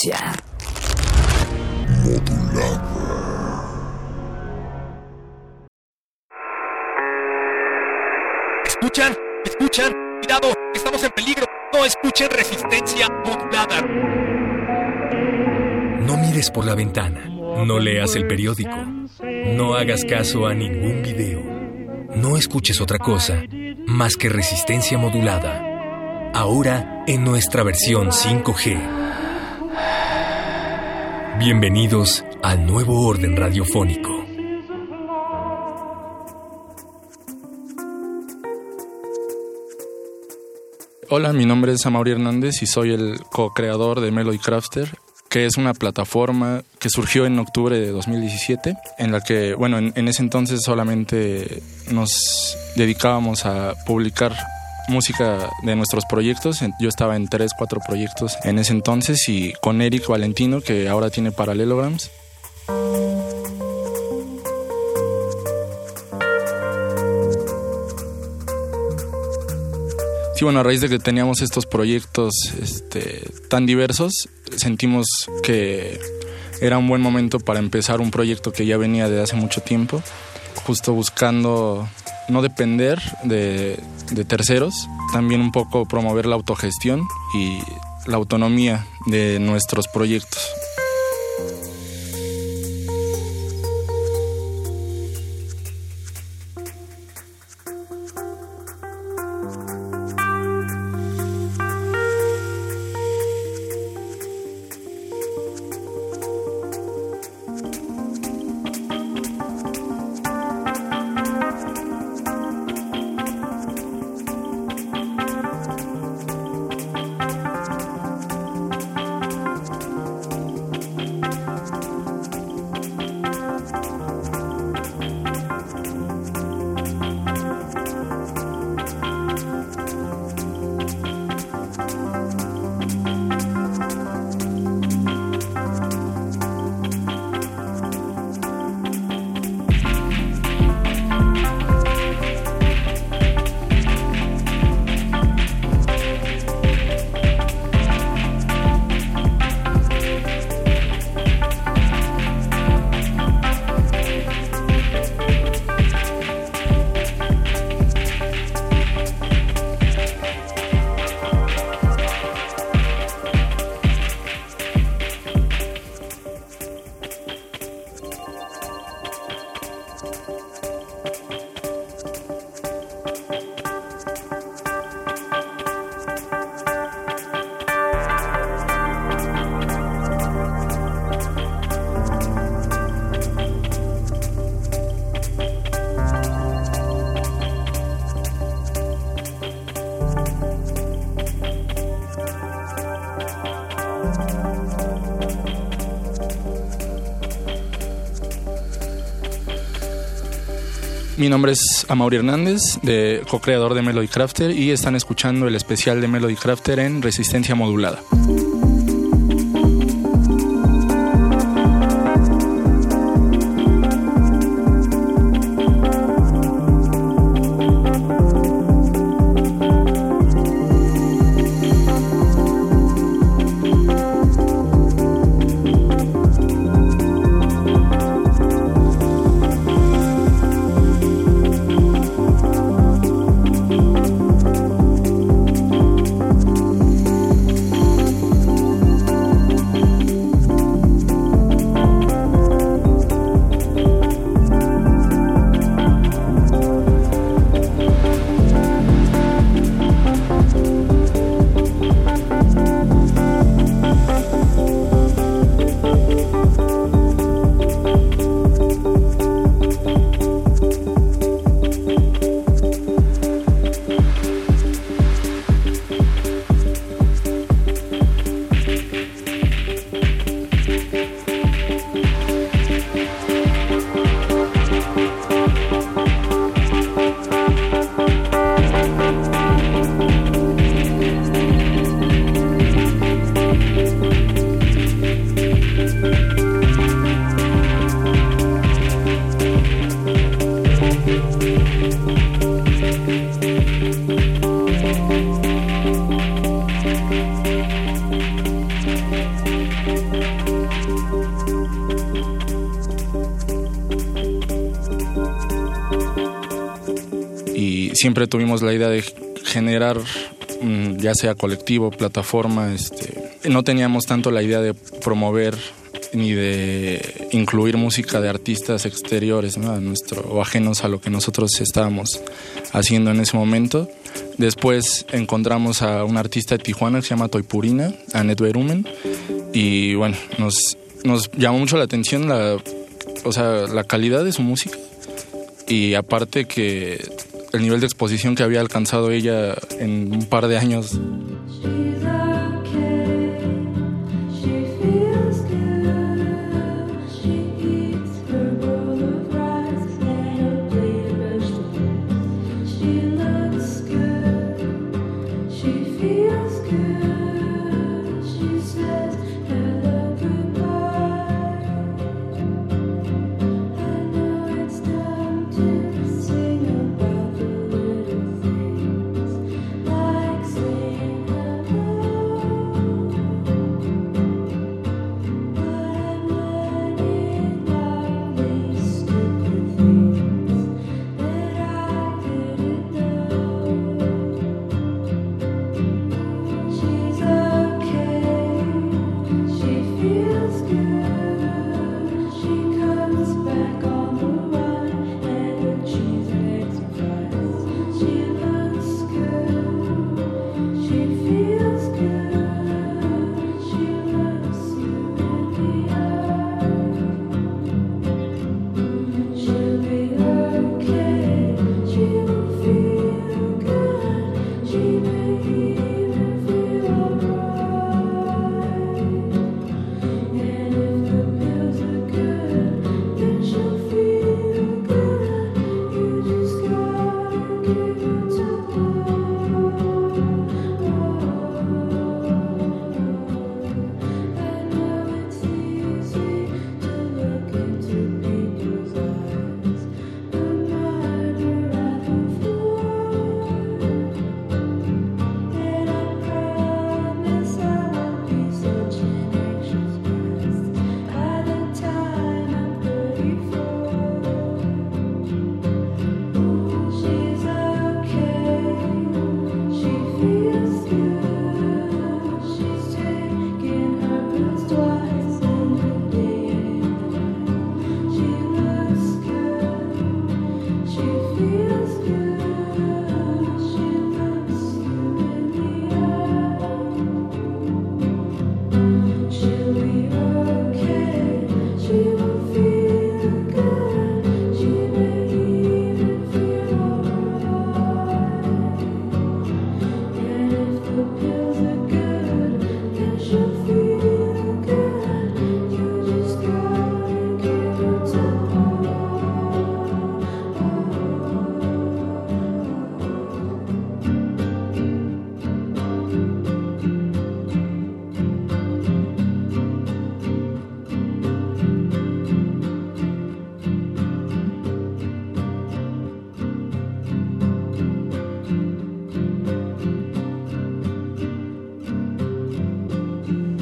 Resistencia. ¿Escuchan? ¿Escuchan? Cuidado, estamos en peligro. No escuchen resistencia modulada. No mires por la ventana. No leas el periódico. No hagas caso a ningún video. No escuches otra cosa más que resistencia modulada. Ahora en nuestra versión 5G. Bienvenidos al nuevo orden radiofónico. Hola, mi nombre es Amaury Hernández y soy el co-creador de Melody Crafter, que es una plataforma que surgió en octubre de 2017, en la que, bueno, en, en ese entonces solamente nos dedicábamos a publicar música de nuestros proyectos. Yo estaba en tres, cuatro proyectos en ese entonces y con Eric Valentino, que ahora tiene Parallelograms. Sí, bueno, a raíz de que teníamos estos proyectos este, tan diversos, sentimos que era un buen momento para empezar un proyecto que ya venía de hace mucho tiempo, justo buscando no depender de, de terceros, también un poco promover la autogestión y la autonomía de nuestros proyectos. Mi nombre es Amaury Hernández, de co-creador de Melody Crafter, y están escuchando el especial de Melody Crafter en Resistencia Modulada. Siempre tuvimos la idea de generar, mm, ya sea colectivo, plataforma, este, no teníamos tanto la idea de promover ni de incluir música de artistas exteriores ¿no? nuestro, o ajenos a lo que nosotros estábamos haciendo en ese momento. Después encontramos a un artista de Tijuana que se llama Toipurina, Anet Berumen, y bueno, nos, nos llamó mucho la atención la, o sea, la calidad de su música y aparte que el nivel de exposición que había alcanzado ella en un par de años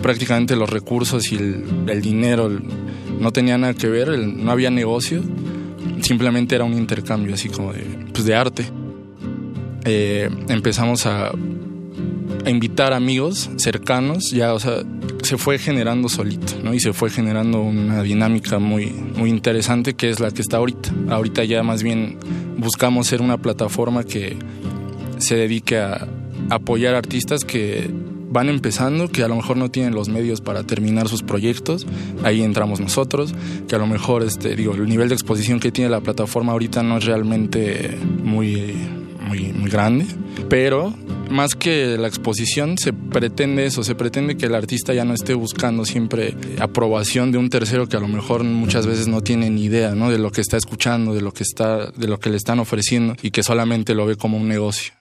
prácticamente los recursos y el, dinero no tenían nada que ver, no había negocio, simplemente era un intercambio así como de, pues arte. Eh, empezamos a, a, invitar amigos cercanos, ya, o sea, se fue generando solito, ¿no? Y se fue generando una dinámica muy, muy interesante que es la que está ahorita. Ahorita ya más bien buscamos ser una plataforma que se dedique a apoyar artistas que van empezando, que a lo mejor no tienen los medios para terminar sus proyectos, ahí entramos nosotros, que a lo mejor, este, digo, el nivel de exposición que tiene la plataforma ahorita no es realmente muy, muy, grande, pero más que la exposición se pretende eso, se pretende que el artista ya no esté buscando siempre aprobación de un tercero que a lo mejor muchas veces no tiene ni idea, ¿no? de lo que está escuchando, de lo que está de lo que le están ofreciendo y que solamente lo ve como un negocio.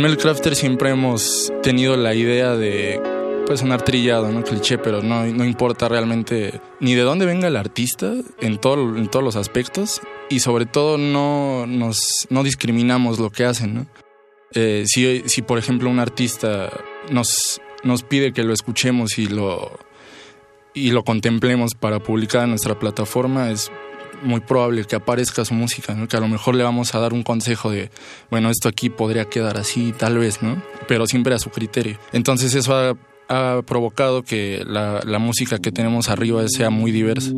En Melcrafter siempre hemos tenido la idea de pues sonar trillado, ¿no? Cliché, pero no, no importa realmente ni de dónde venga el artista en, todo, en todos los aspectos y sobre todo no, nos, no discriminamos lo que hacen. Eh, si, si, por ejemplo, un artista nos, nos pide que lo escuchemos y lo, y lo contemplemos para publicar en nuestra plataforma, es muy probable que aparezca su música, que a lo mejor le vamos a dar un consejo de, bueno, esto aquí podría quedar así, tal vez, ¿no? Pero siempre a su criterio. Entonces eso ha provocado que la música que tenemos arriba sea muy diversa.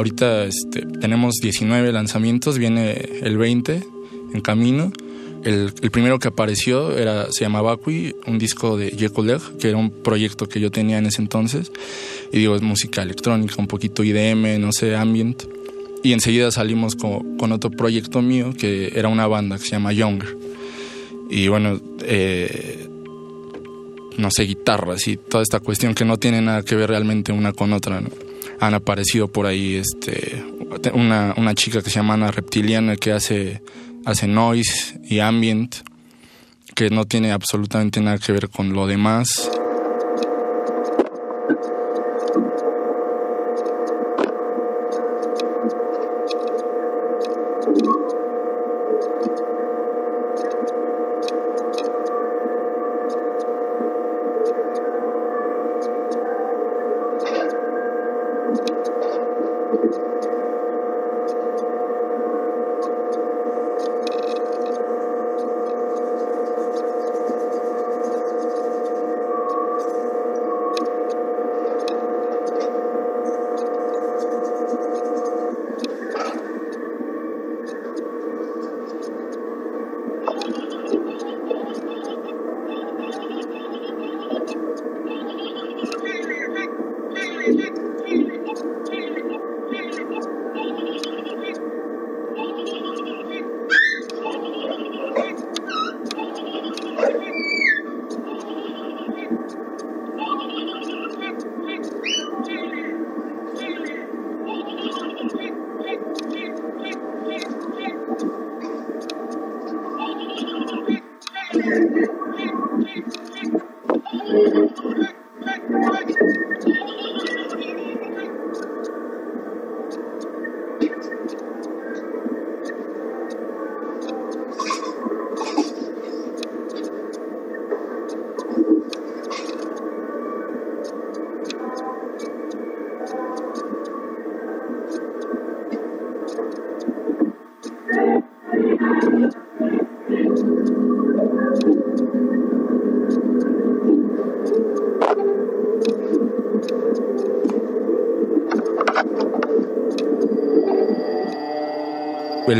Ahorita este, tenemos 19 lanzamientos, viene el 20 en camino. El, primero que apareció era, se llamaba Bakui, un disco de Jekyll que era un proyecto que yo tenía en ese entonces. Y digo, es música electrónica, un poquito IDM, no sé, ambient. Y enseguida salimos con, con otro proyecto mío que era una banda que se llama Younger. Y bueno, eh, no sé, guitarras y toda esta cuestión que no tiene nada que ver realmente una con otra, ¿no? Han aparecido por ahí este, una, una chica que se llama Ana Reptiliana que hace, hace noise y ambient, que no tiene absolutamente nada que ver con lo demás.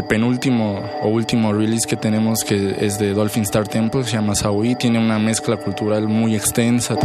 El penúltimo o último release que tenemos que es de Dolphin Star Temple, se llama Saui, tiene una mezcla cultural muy extensa.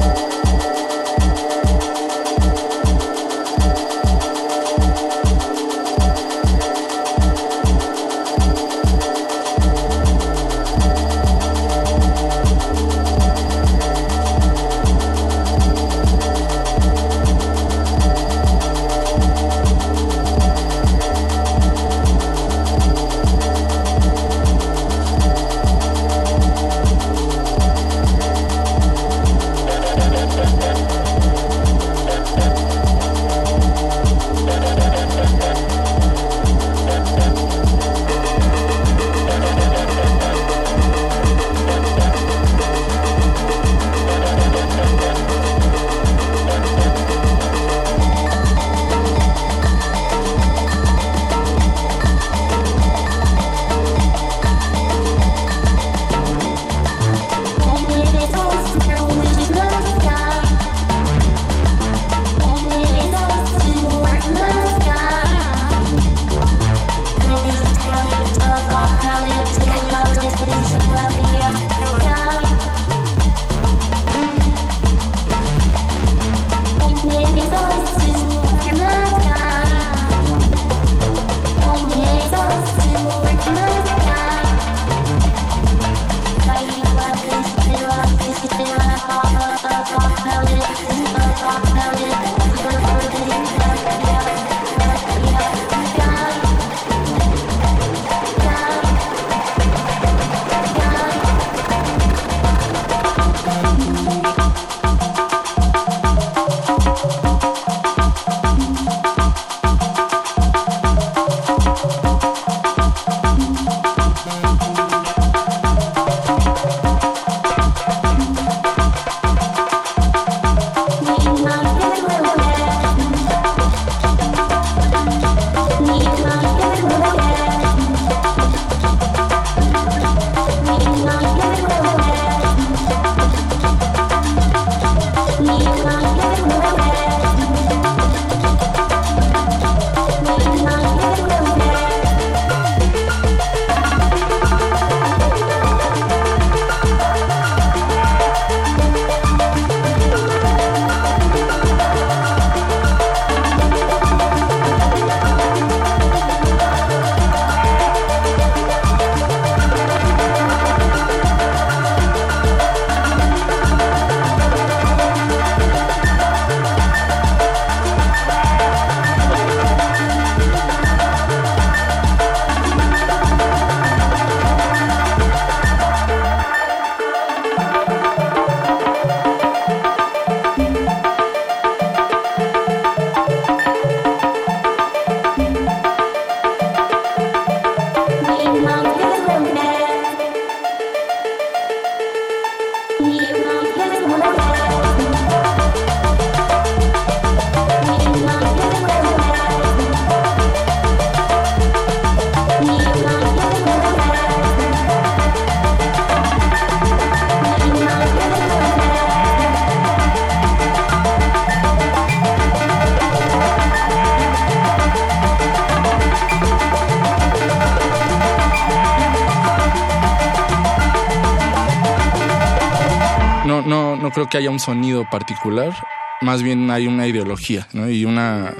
Que haya un sonido particular, más bien hay una ideología y una,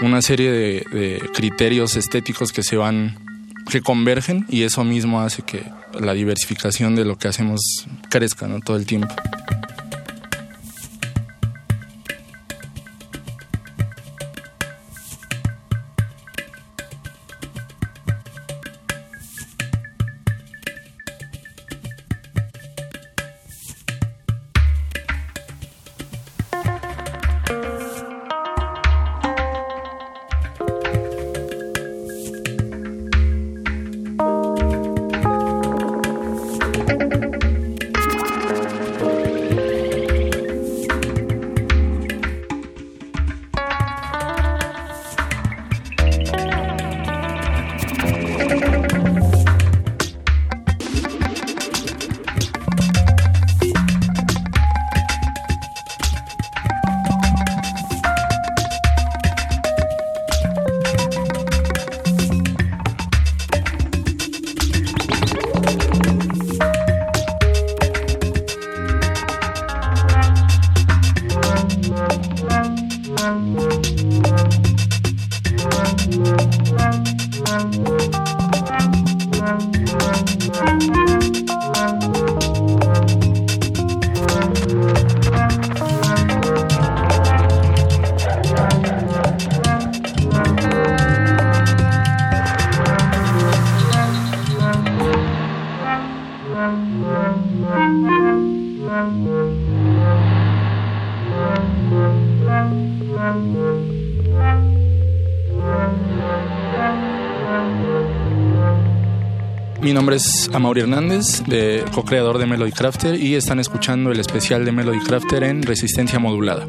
una serie de, criterios estéticos que se van, que convergen y eso mismo hace que la diversificación de lo que hacemos crezca todo el tiempo. Es Amaury Hernández, de, co-creador de Melody Crafter, y están escuchando el especial de Melody Crafter en Resistencia Modulada.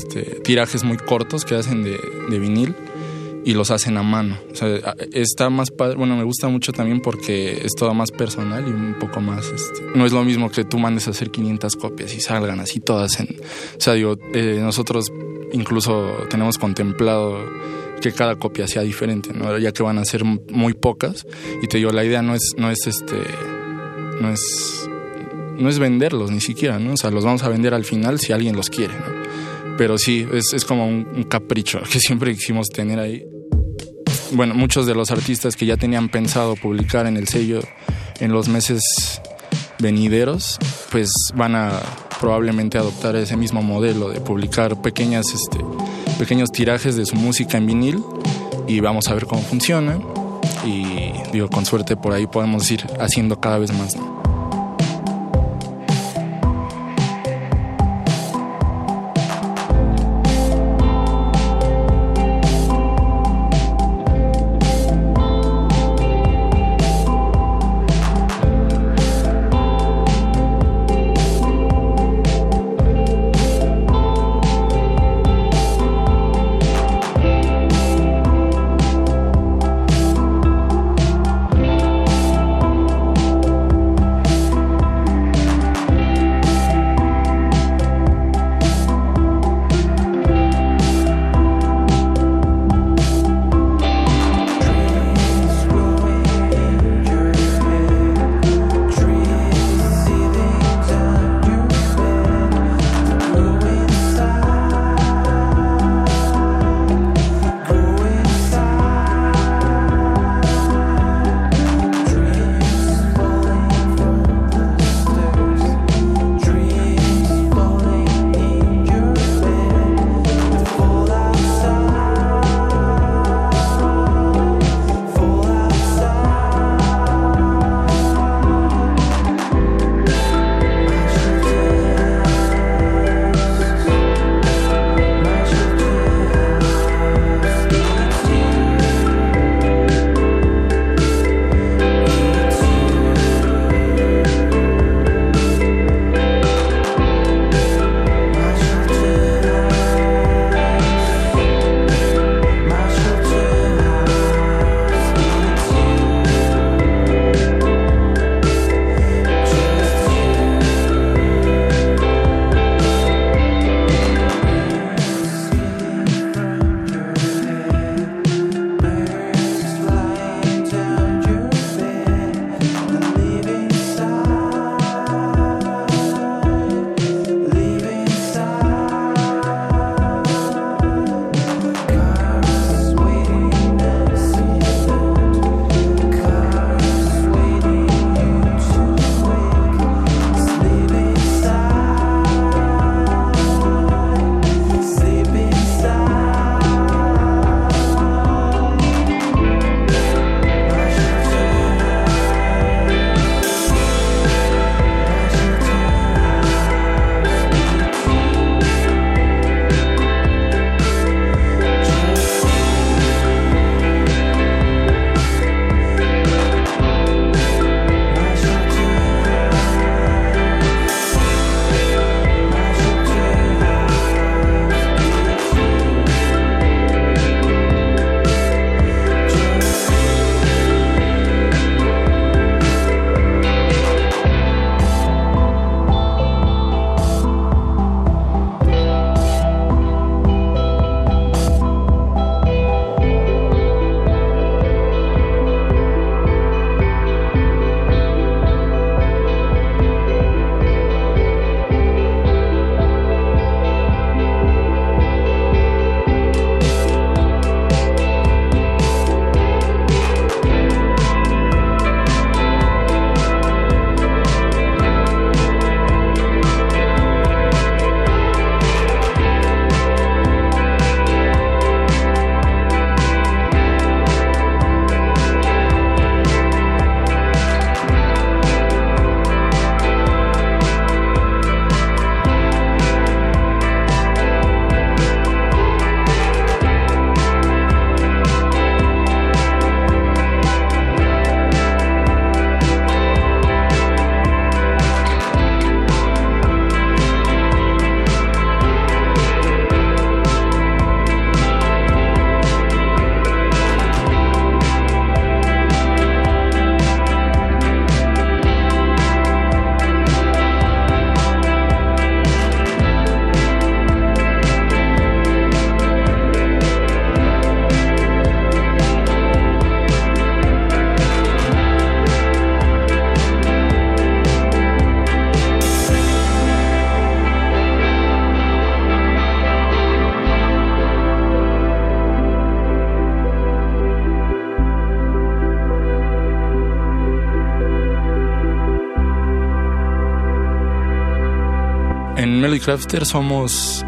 Este, tirajes muy cortos que hacen de, vinil y los hacen a mano. O sea, está más padre, bueno, me gusta mucho también porque es todo más personal y un poco más, este, no es lo mismo que tú mandes a hacer 500 copias y salgan así todas en, o sea, digo, eh, nosotros incluso tenemos contemplado que cada copia sea diferente, ¿no? ya que van a ser muy pocas y te digo, la idea no es, no es este, no es, no es venderlos ni siquiera, ¿no? O sea, los vamos a vender al final si alguien los quiere, ¿no? Pero sí, es, es como un, capricho que siempre quisimos tener ahí. Bueno, muchos de los artistas que ya tenían pensado publicar en el sello en los meses venideros, pues van a probablemente adoptar ese mismo modelo de publicar pequeñas, este, pequeños tirajes de su música en vinil y vamos a ver cómo funciona. Y digo, con suerte por ahí podemos ir haciendo cada vez más. ¿no? Crafter somos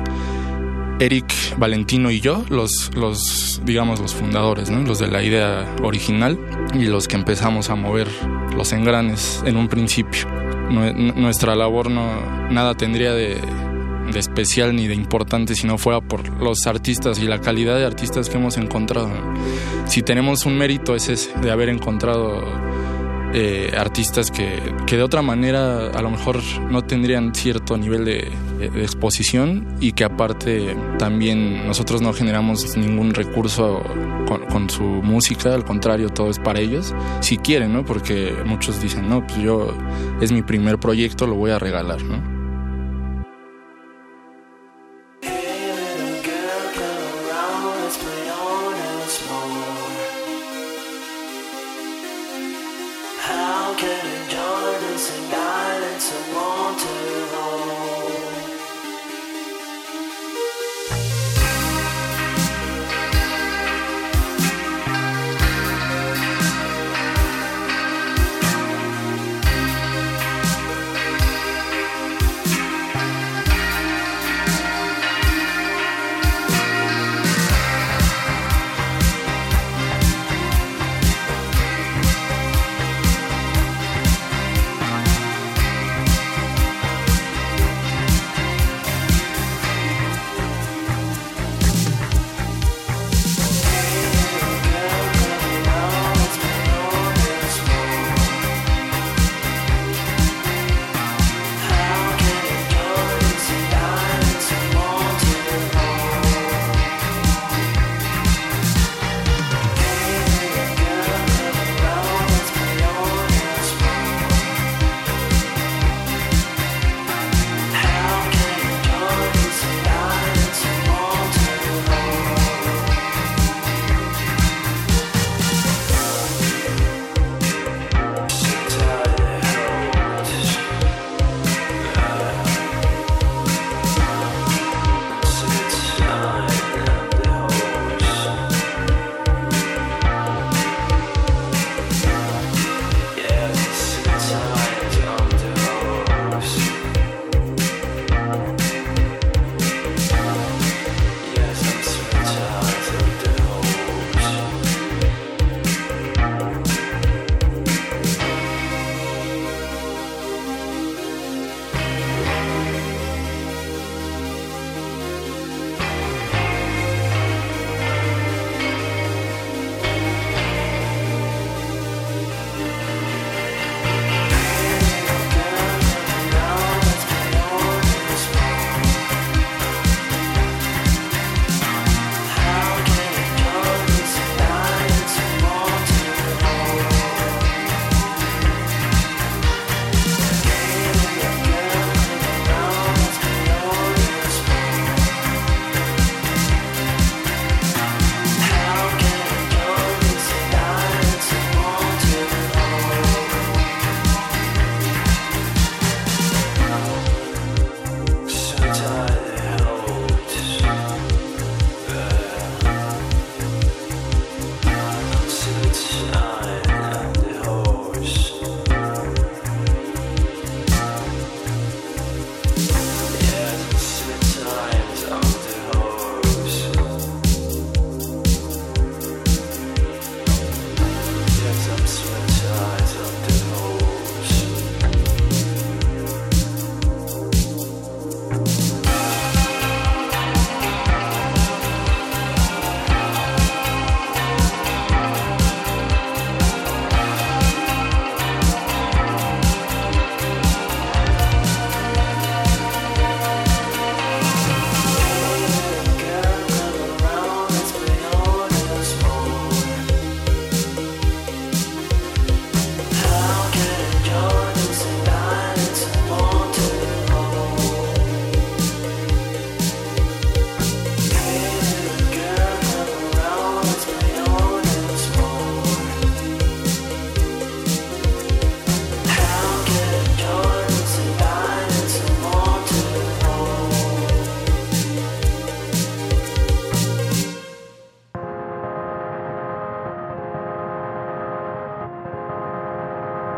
Eric Valentino y yo, los, los digamos, los fundadores, ¿no? los de la idea original y los que empezamos a mover los engranes en un principio. Nuestra labor no, nada tendría de, de especial ni de importante si no fuera por los artistas y la calidad de artistas que hemos encontrado. Si tenemos un mérito es ese, de haber encontrado eh, artistas que, que, de otra manera a lo mejor no tendrían cierto nivel de, exposición y que aparte también nosotros no generamos ningún recurso con, con, su música, al contrario, todo es para ellos, si quieren, ¿no? Porque muchos dicen, no, pues yo es mi primer proyecto, lo voy a regalar, ¿no?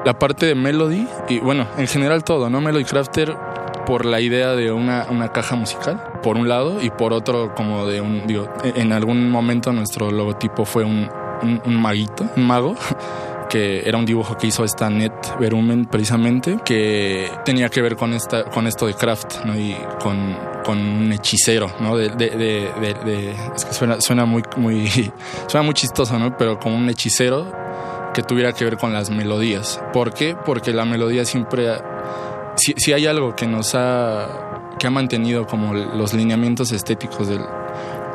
La parte de Melody y bueno, en general todo, ¿no? Melody Crafter por la idea de una, una caja musical, por un lado, y por otro como de un, digo, en algún momento nuestro logotipo fue un, un, un maguito, un mago. que era un dibujo que hizo esta Net Verumen precisamente, que tenía que ver con, esta, con esto de craft, ¿no? Y con, con un hechicero, ¿no? De, de, de, de, es que suena, suena muy, muy, suena muy chistoso, ¿no? Pero como un hechicero que tuviera que ver con las melodías. ¿Por qué? Porque la melodía siempre, si, si hay algo que nos ha, que ha mantenido como los lineamientos estéticos del,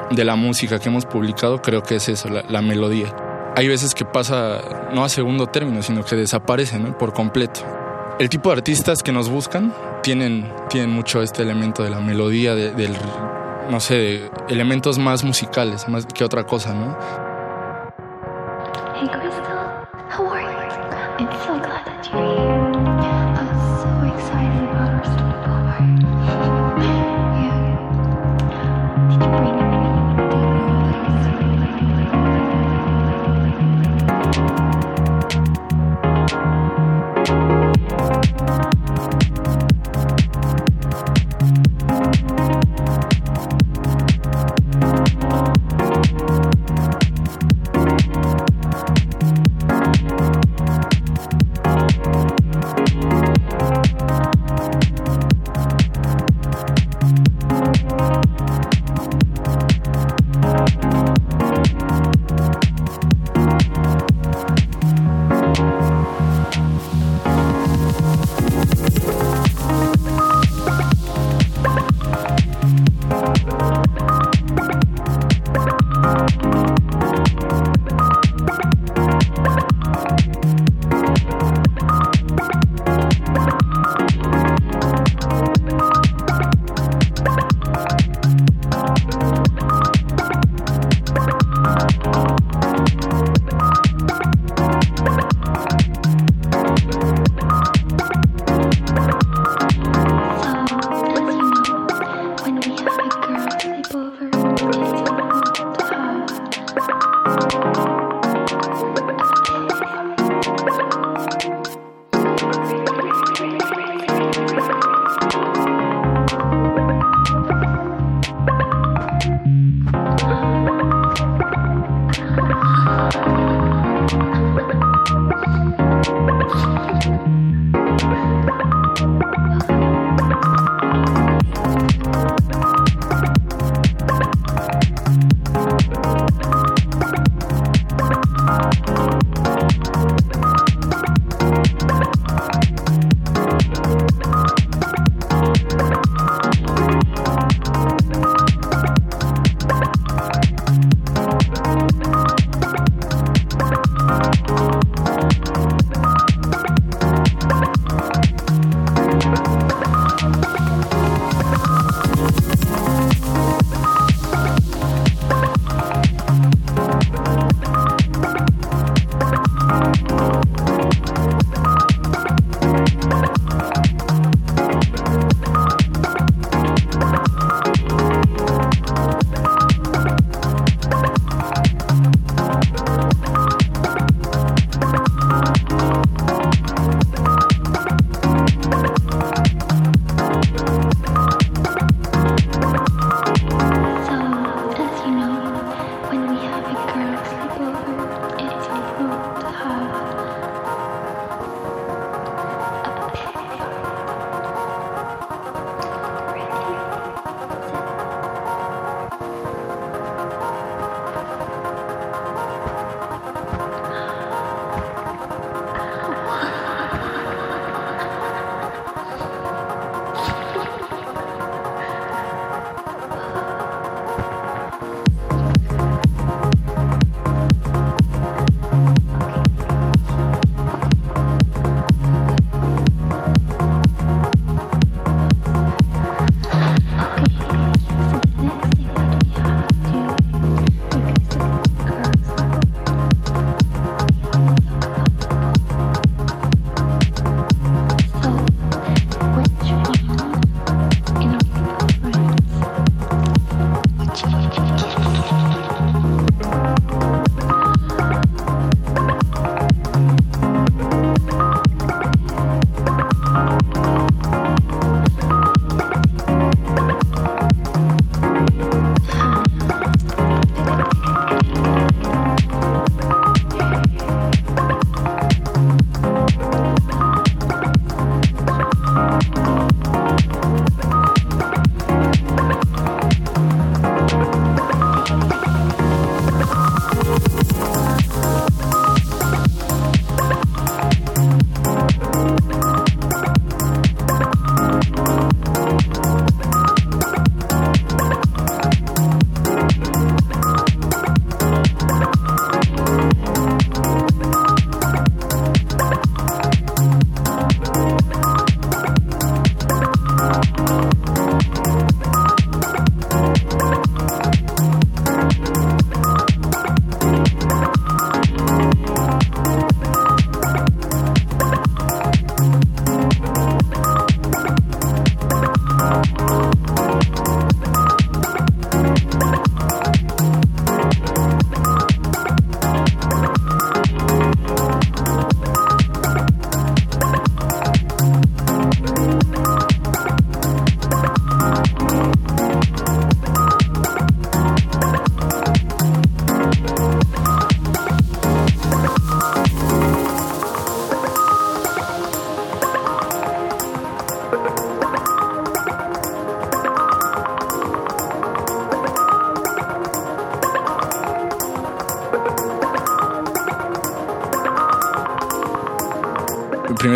de la música que hemos publicado, creo que es eso, la, la melodía hay veces que pasa no a segundo término, sino que desaparece ¿no? por completo. El tipo de artistas que nos buscan tienen, tienen mucho este elemento de la melodía, de, del, no sé, de elementos más musicales, más que otra cosa, ¿no? Hey Crystal, how are you? I'm so glad that you're here. I'm so excited about our sleepover.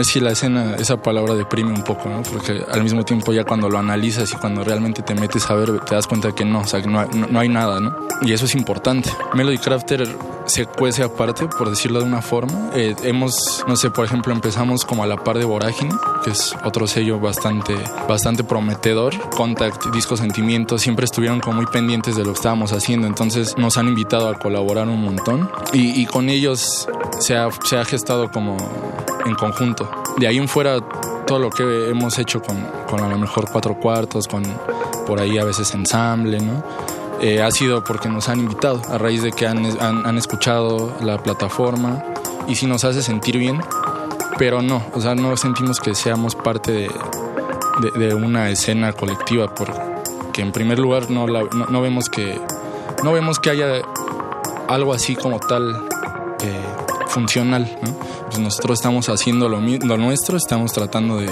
Primero sí la escena, esa palabra deprime un poco, ¿no? Porque al mismo tiempo ya cuando lo analizas y cuando realmente te metes a ver, te das cuenta que no, o sea, que no no, no hay nada, ¿no? Y eso es importante. Melody Crafter se cuece aparte, por decirlo de una forma. Eh, hemos, no sé, por ejemplo, empezamos como a la par de Vorágine, que es otro sello bastante, bastante prometedor. Contact, Disco Sentimientos, siempre estuvieron como muy pendientes de lo que estábamos haciendo, entonces nos han invitado a colaborar un montón y, y con ellos se ha, se ha gestado como en conjunto. De ahí en fuera, todo lo que hemos hecho con, a lo mejor cuatro cuartos, con por ahí a veces ensamble, ¿no? Eh, ha sido porque nos han invitado a raíz de que han, escuchado la plataforma y sí nos hace sentir bien, pero no, o sea, no sentimos que seamos parte de, una escena colectiva, porque en primer lugar no, vemos que no vemos que haya algo así como tal eh, funcional, ¿no? Pues nosotros estamos haciendo lo, lo nuestro, estamos tratando de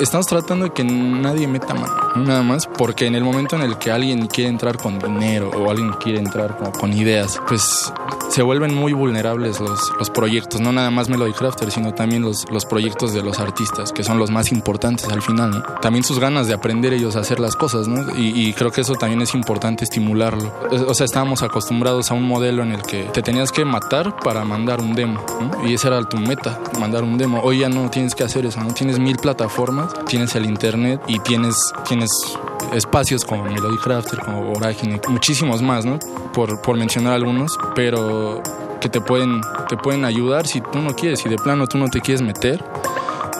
estamos tratando de que nadie meta mano, nada más, porque en el momento en el que alguien quiere entrar con dinero o alguien quiere entrar con, con ideas, pues se vuelven muy vulnerables los, los, proyectos, no nada más Melody Crafter, sino también los, los, proyectos de los artistas, que son los más importantes al final, ¿no? También sus ganas de aprender ellos a hacer las cosas, ¿no? Y, creo que eso también es importante estimularlo. O sea, estábamos acostumbrados a un modelo en el que te tenías que matar para mandar un demo, ¿no? Y esa era tu meta, mandar un demo. Hoy ya no tienes que hacer eso, ¿no? Tienes mil plataformas, tienes el internet y tienes, tienes espacios como Melody Crafter, como Vorágine, muchísimos más, ¿no? Por, por mencionar algunos, pero que te pueden, te pueden ayudar si tú no quieres, si de plano tú no te quieres meter.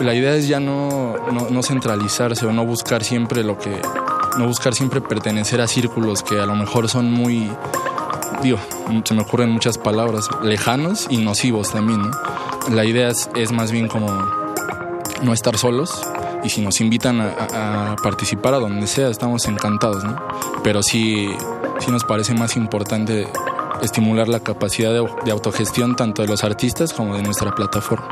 La idea es ya no, no, no centralizarse o no buscar siempre lo que, no buscar siempre pertenecer a círculos que a lo mejor son muy, digo, se me ocurren muchas palabras, lejanos y nocivos también, ¿no? La idea es, es más bien como no estar solos, y si nos invitan a, participar a donde sea, estamos encantados, ¿no? Pero sí, sí nos parece más importante estimular la capacidad de, de autogestión tanto de los artistas como de nuestra plataforma.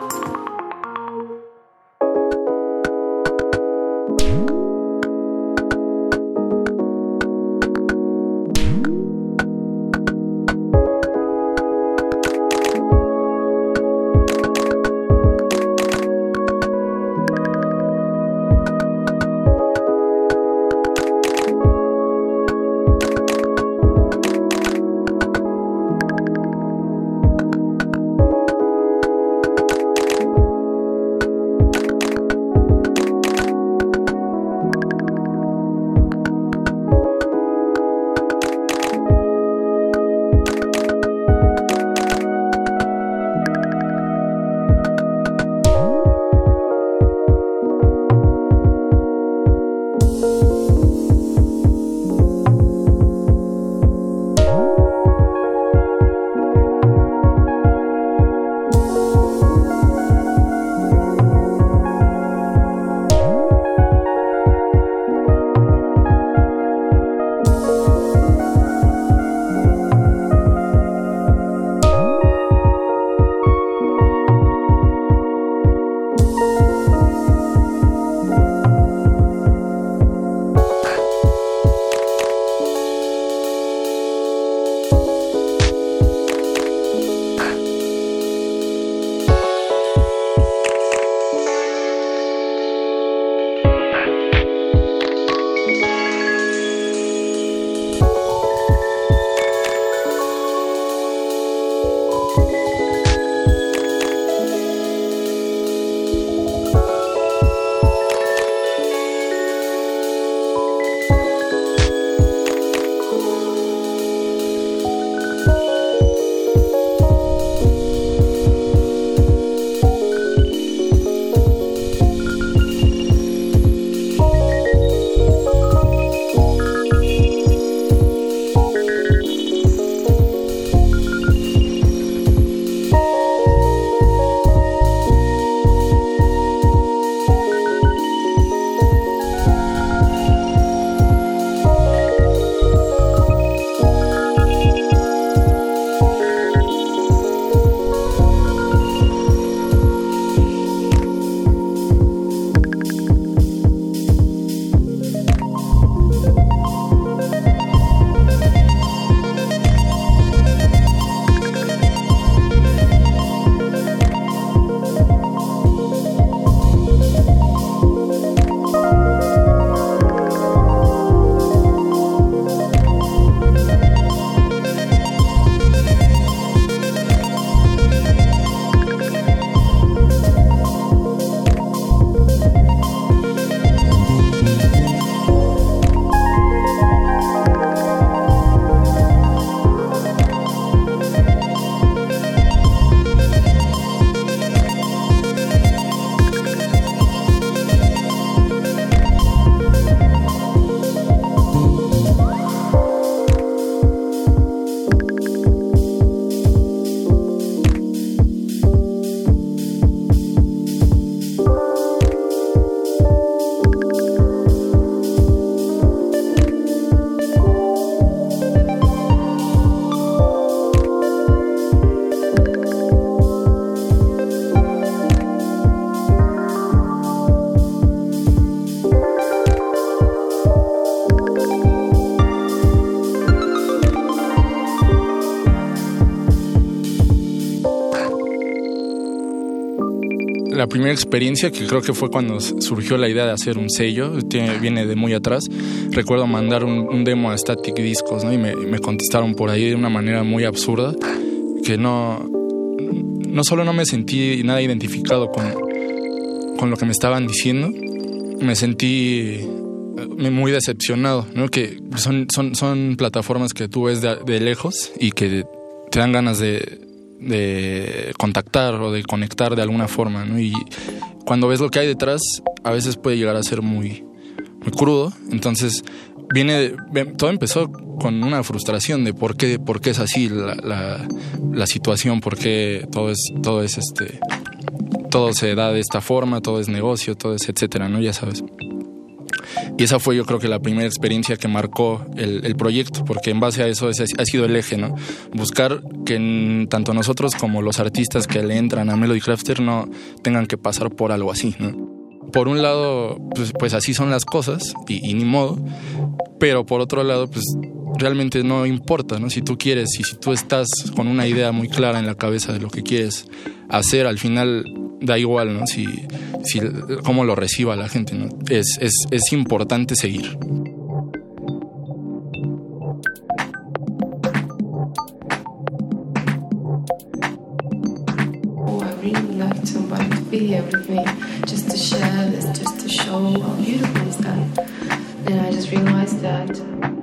Primera experiencia, que creo que fue cuando surgió la idea de hacer un sello, viene de muy atrás. Recuerdo mandar un, demo a Static Discos, ¿no? Y me, contestaron por ahí de una manera muy absurda, que no, no solo no me sentí nada identificado con, con lo que me estaban diciendo, me sentí eh, muy decepcionado, ¿no? Que son, son, son plataformas que tú ves de lejos y que te dan ganas de, de contactar o de conectar de alguna forma, ¿no? Y cuando ves lo que hay detrás, a veces puede llegar a ser muy, muy crudo. Entonces, viene, todo empezó con una frustración de por qué, por qué es así la, la, situación, por qué todo es, todo es este, todo se da de esta forma, todo es negocio, todo es etcétera, ¿no? Ya sabes. Y esa fue yo creo que la primera experiencia que marcó el, proyecto, porque en base a eso ha sido el eje, ¿no? Buscar que tanto nosotros como los artistas que le entran a Melody Crafter no tengan que pasar por algo así, ¿no? Por un lado, pues, pues así son las cosas y, y ni modo, pero por otro lado, pues realmente no importa, ¿no? Si tú quieres y si tú estás con una idea muy clara en la cabeza de lo que quieres hacer, al final da igual, ¿no? Si, si cómo lo reciba la gente, ¿no? Es, es, es importante seguir. Here with me, just to share this, just to show how beautiful is that. And I just realized that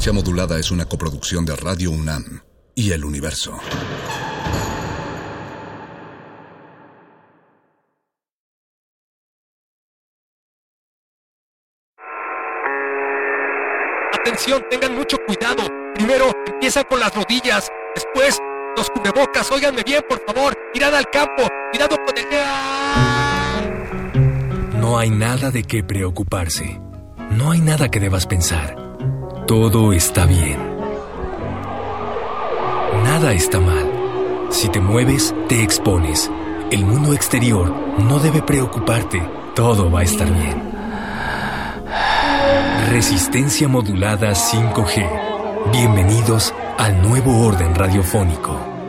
Resistencia Modulada es una coproducción de Radio UNAM y El Universo. Atención, tengan mucho cuidado. Primero empiezan con las rodillas, después los cubrebocas. Óiganme bien, por favor. Mirad al campo, cuidado con el... No hay nada de qué preocuparse. No hay nada que debas pensar. Todo está bien. Nada está mal. Si te mueves, te expones. El mundo exterior no debe preocuparte. Todo va a estar bien. Resistencia modulada 5G. Bienvenidos al nuevo orden radiofónico.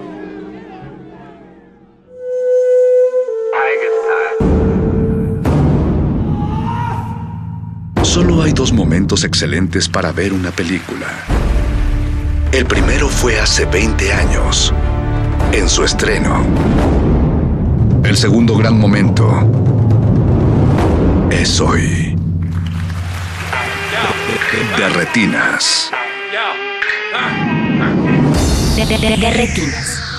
Excelentes para ver una película. El primero fue hace 20 años, en su estreno. El segundo gran momento es hoy. De retinas. De.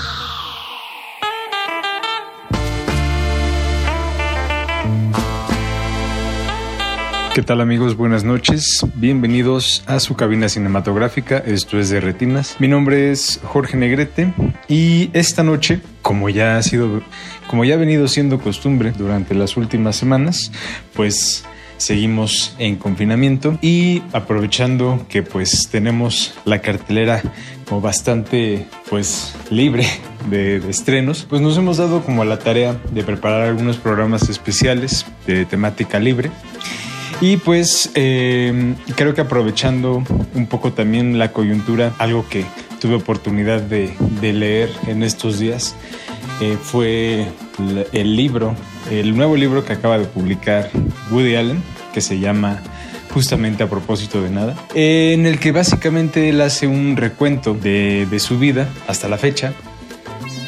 ¿Qué tal amigos? Buenas noches. Bienvenidos a su cabina cinematográfica. Esto es de Retinas. Mi nombre es Jorge Negrete y esta noche, como ya ha sido, como ya ha venido siendo costumbre durante las últimas semanas, pues seguimos en confinamiento y aprovechando que pues tenemos la cartelera como bastante pues libre de, de estrenos, pues nos hemos dado como a la tarea de preparar algunos programas especiales de temática libre. Y pues eh, creo que aprovechando un poco también la coyuntura, algo que tuve oportunidad de, leer en estos días, eh, fue el, libro, el nuevo libro que acaba de publicar Woody Allen, que se llama justamente a propósito de nada, en el que básicamente él hace un recuento de su vida hasta la fecha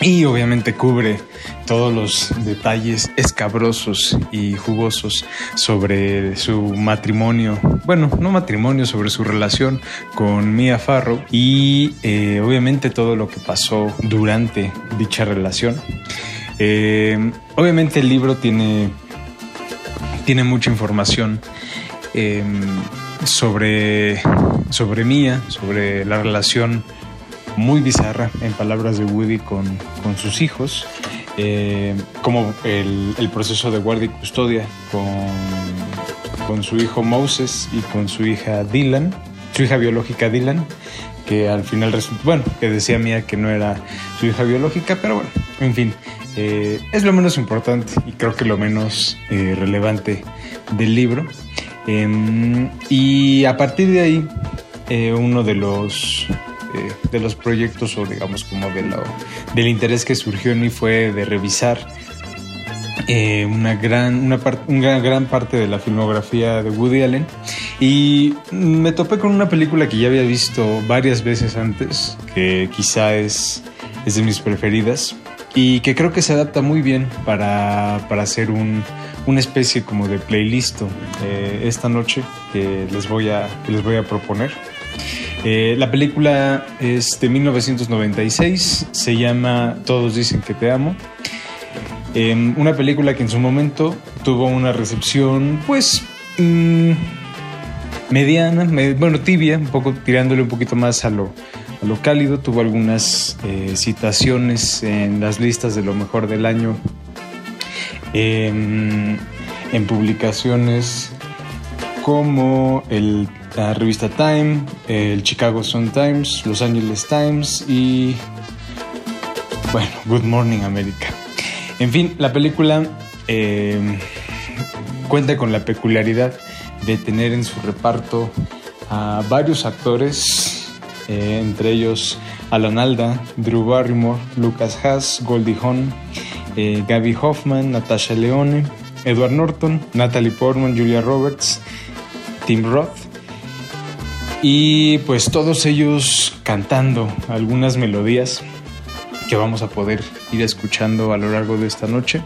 y obviamente cubre todos los detalles escabrosos y jugosos sobre su matrimonio, bueno, no matrimonio, sobre su relación con Mia Farrow y eh, obviamente todo lo que pasó durante dicha relación. Eh, obviamente el libro tiene, tiene mucha información eh, sobre, sobre Mia, sobre la relación muy bizarra, en palabras de Woody, con, con sus hijos, eh, como el, el proceso de guardia y custodia con, con su hijo Moses y con su hija Dylan, su hija biológica Dylan, que al final bueno, que decía Mía que no era su hija biológica, pero bueno, en fin, eh, es lo menos importante y creo que lo menos eh, relevante del libro. Em, y a partir de ahí, uno de los de los proyectos o digamos como de del interés que surgió en mí fue de revisar eh, una, gran, una, gran parte de la filmografía de Woody Allen y me topé con una película que ya había visto varias veces antes, que quizá es, es de mis preferidas y que creo que se adapta muy bien para, para hacer un, una especie como de playlist eh, esta noche que les voy a, que les voy a proponer. Eh, la película es de 1996, se llama Todos dicen que te amo. Eh, una película que en su momento tuvo una recepción, pues, mm, mediana, me- bueno, tibia, un poco tirándole un poquito más a lo, a lo cálido. Tuvo algunas eh, citaciones en las listas de lo mejor del año, em, en publicaciones como el, la revista Time, el Chicago Sun Times, Los Angeles Times y, bueno, Good Morning America. En fin, la película eh, cuenta con la peculiaridad de tener en su reparto a varios actores, eh, entre ellos Alan Alda, Drew Barrymore, Lucas Haas, Goldie Hawn, eh, Gaby Hoffman, Natasha Leone, Edward Norton, Natalie Portman, Julia Roberts, Tim Roth. Y pues todos ellos cantando algunas melodías que vamos a poder ir escuchando a lo largo de esta noche.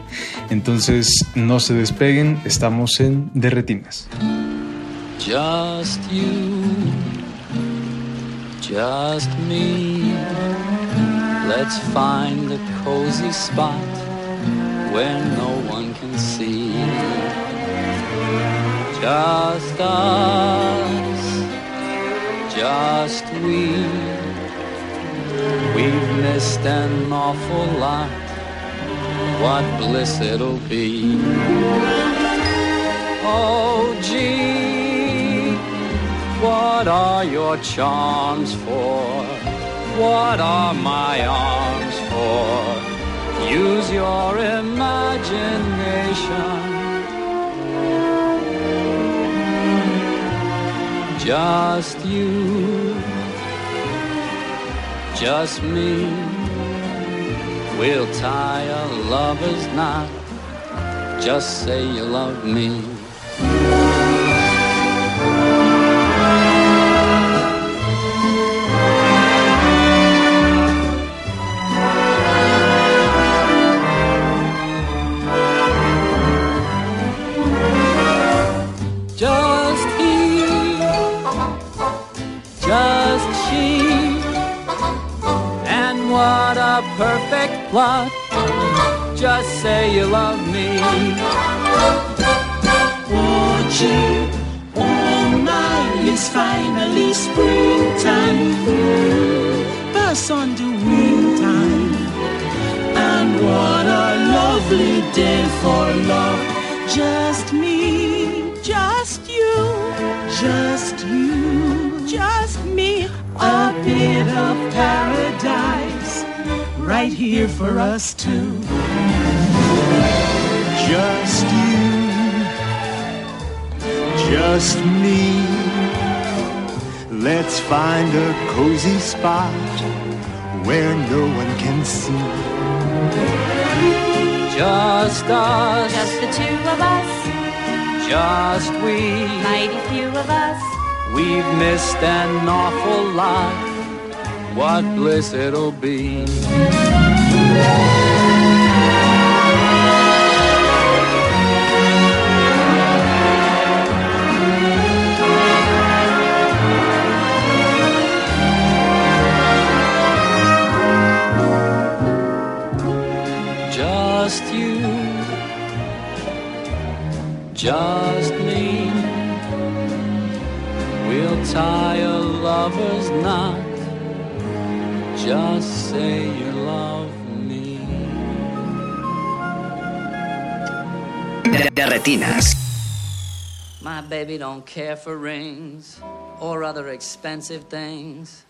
Entonces no se despeguen, estamos en Derretinas. Just you, just me. Let's find a cozy spot where no one can see. Just us, just we. We've missed an awful lot. What bliss it'll be. Oh, gee, what are your charms for? What are my arms for? Use your imagination. Just you, just me. We'll tie a lover's knot. Just say you love me. A perfect plot. Just say you love me. Gee, oh my, it's finally springtime. Pass on the wintertime. And what a lovely day for love. Just me, just you, just you, just me. A bit of paradise right here for us two. Just you, just me. Let's find a cozy spot where no one can see. Just us, Just the two of us, just we. mighty few of us. We've missed an awful lot. What bliss it'll be. Just you, just me. We'll tie a lover's knot. Just say you love me. De, de retinas. My baby don't care for rings or other expensive things.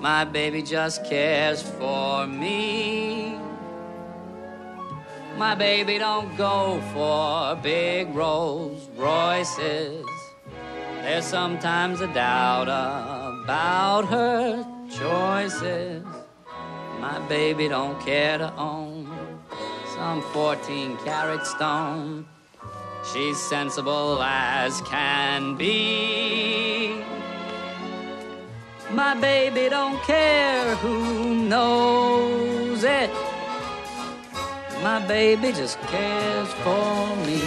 My baby just cares for me. My baby don't go for big Rolls Royces. There's sometimes a doubt about her choices. My baby don't care to own some 14 carat stone. She's sensible as can be. My baby don't care who knows it. My baby just cares for me.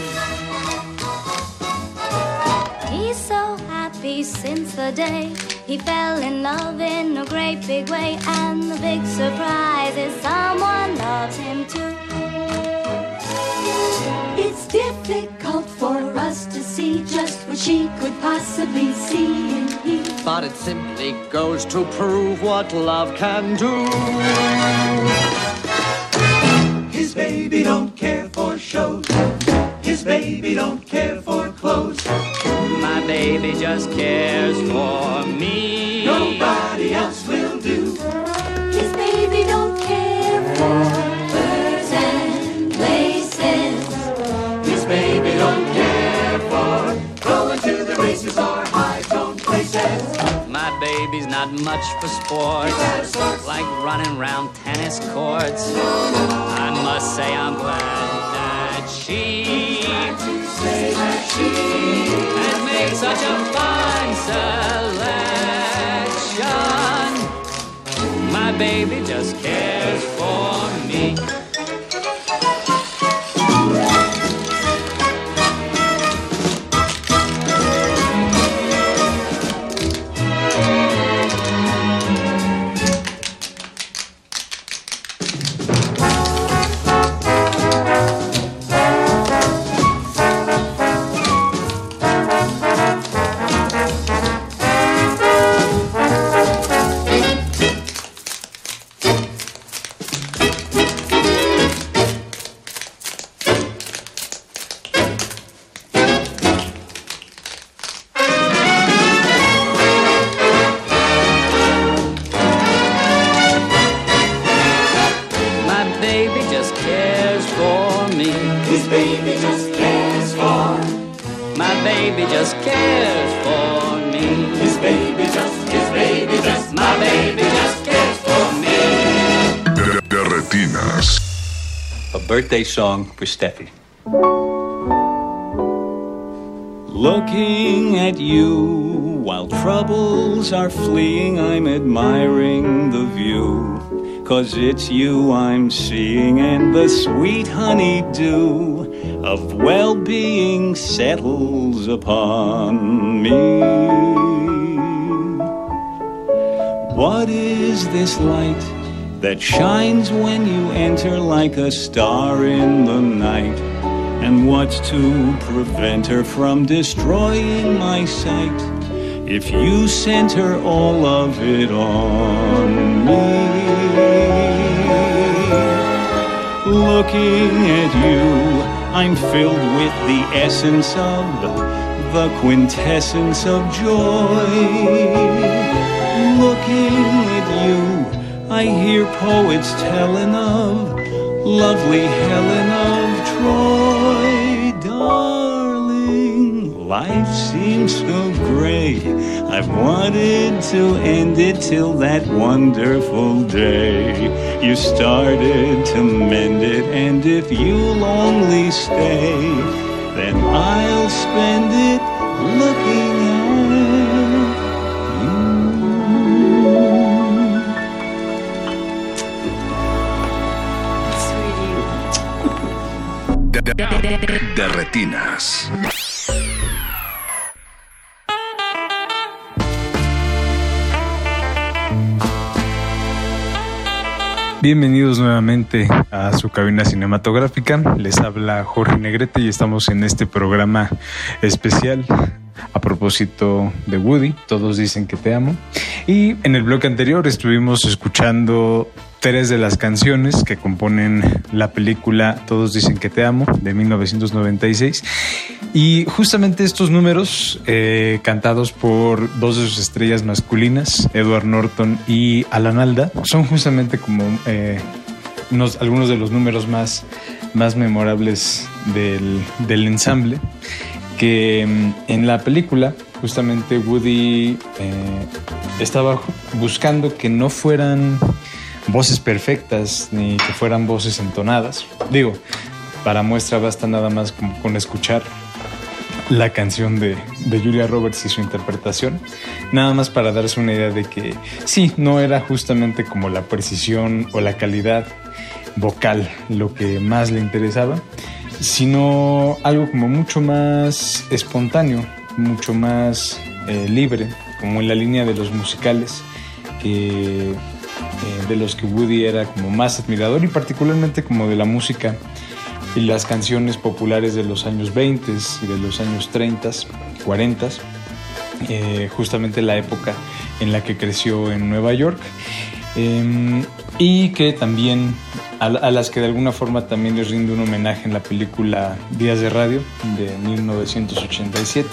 He's so happy since the day he fell in love in a great big way, and the big surprise is someone loves him too. It's difficult for us to see just what she could possibly see in he. But it simply goes to prove what love can do. His baby don't care for shows. His baby don't care for clothes. My baby just cares for me. Nobody else will do. His baby don't care for birds and laces. His baby don't care for going to the races or high tone places. My baby's not much for sports, like running round tennis courts. I must say I'm glad that she has made such a fine selection. My baby just cares for me. Birthday song for Steffi. Looking at you while troubles are fleeing, I'm admiring the view. Cause it's you I'm seeing, and the sweet honeydew of well being settles upon me. What is this light that shines when you enter like a star in the night? And what's to prevent her from destroying my sight? If you center all of it on me. Looking at you, I'm filled with the essence of the quintessence of joy. Looking at you, I hear poets telling of lovely Helen of Troy, darling. Life seems so gray. I've wanted to end it till that wonderful day. You started to mend it, and if you'll only stay, then I'll spend it Bienvenidos nuevamente a su cabina cinematográfica. Les habla Jorge Negrete y estamos en este programa especial a propósito de Woody. Todos dicen que te amo. Y en el bloque anterior estuvimos escuchando tres de las canciones que componen la película Todos dicen que te amo de 1996. Y justamente estos números, eh, cantados por dos de sus estrellas masculinas, Edward Norton y Alan Alda, son justamente como eh, unos- algunos de los números más, más memorables del, del ensamble. Que mm, en la película, justamente Woody eh, estaba buscando que no fueran voces perfectas ni que fueran voces entonadas. Digo, para muestra basta nada más con, escuchar la canción de, de Julia Roberts y su interpretación. Nada más para darse una idea de que sí, no era justamente como la precisión o la calidad vocal lo que más le interesaba, sino algo como mucho más espontáneo, mucho más eh, libre, como en la línea de los musicales que, eh, de los que Woody era como más admirador y particularmente como de la música y las canciones populares de los años 20 y de los años 30, 40, eh, justamente la época en la que creció en Nueva York, eh, y que también a, a las que de alguna forma también les rinde un homenaje en la película Días de Radio de 1987.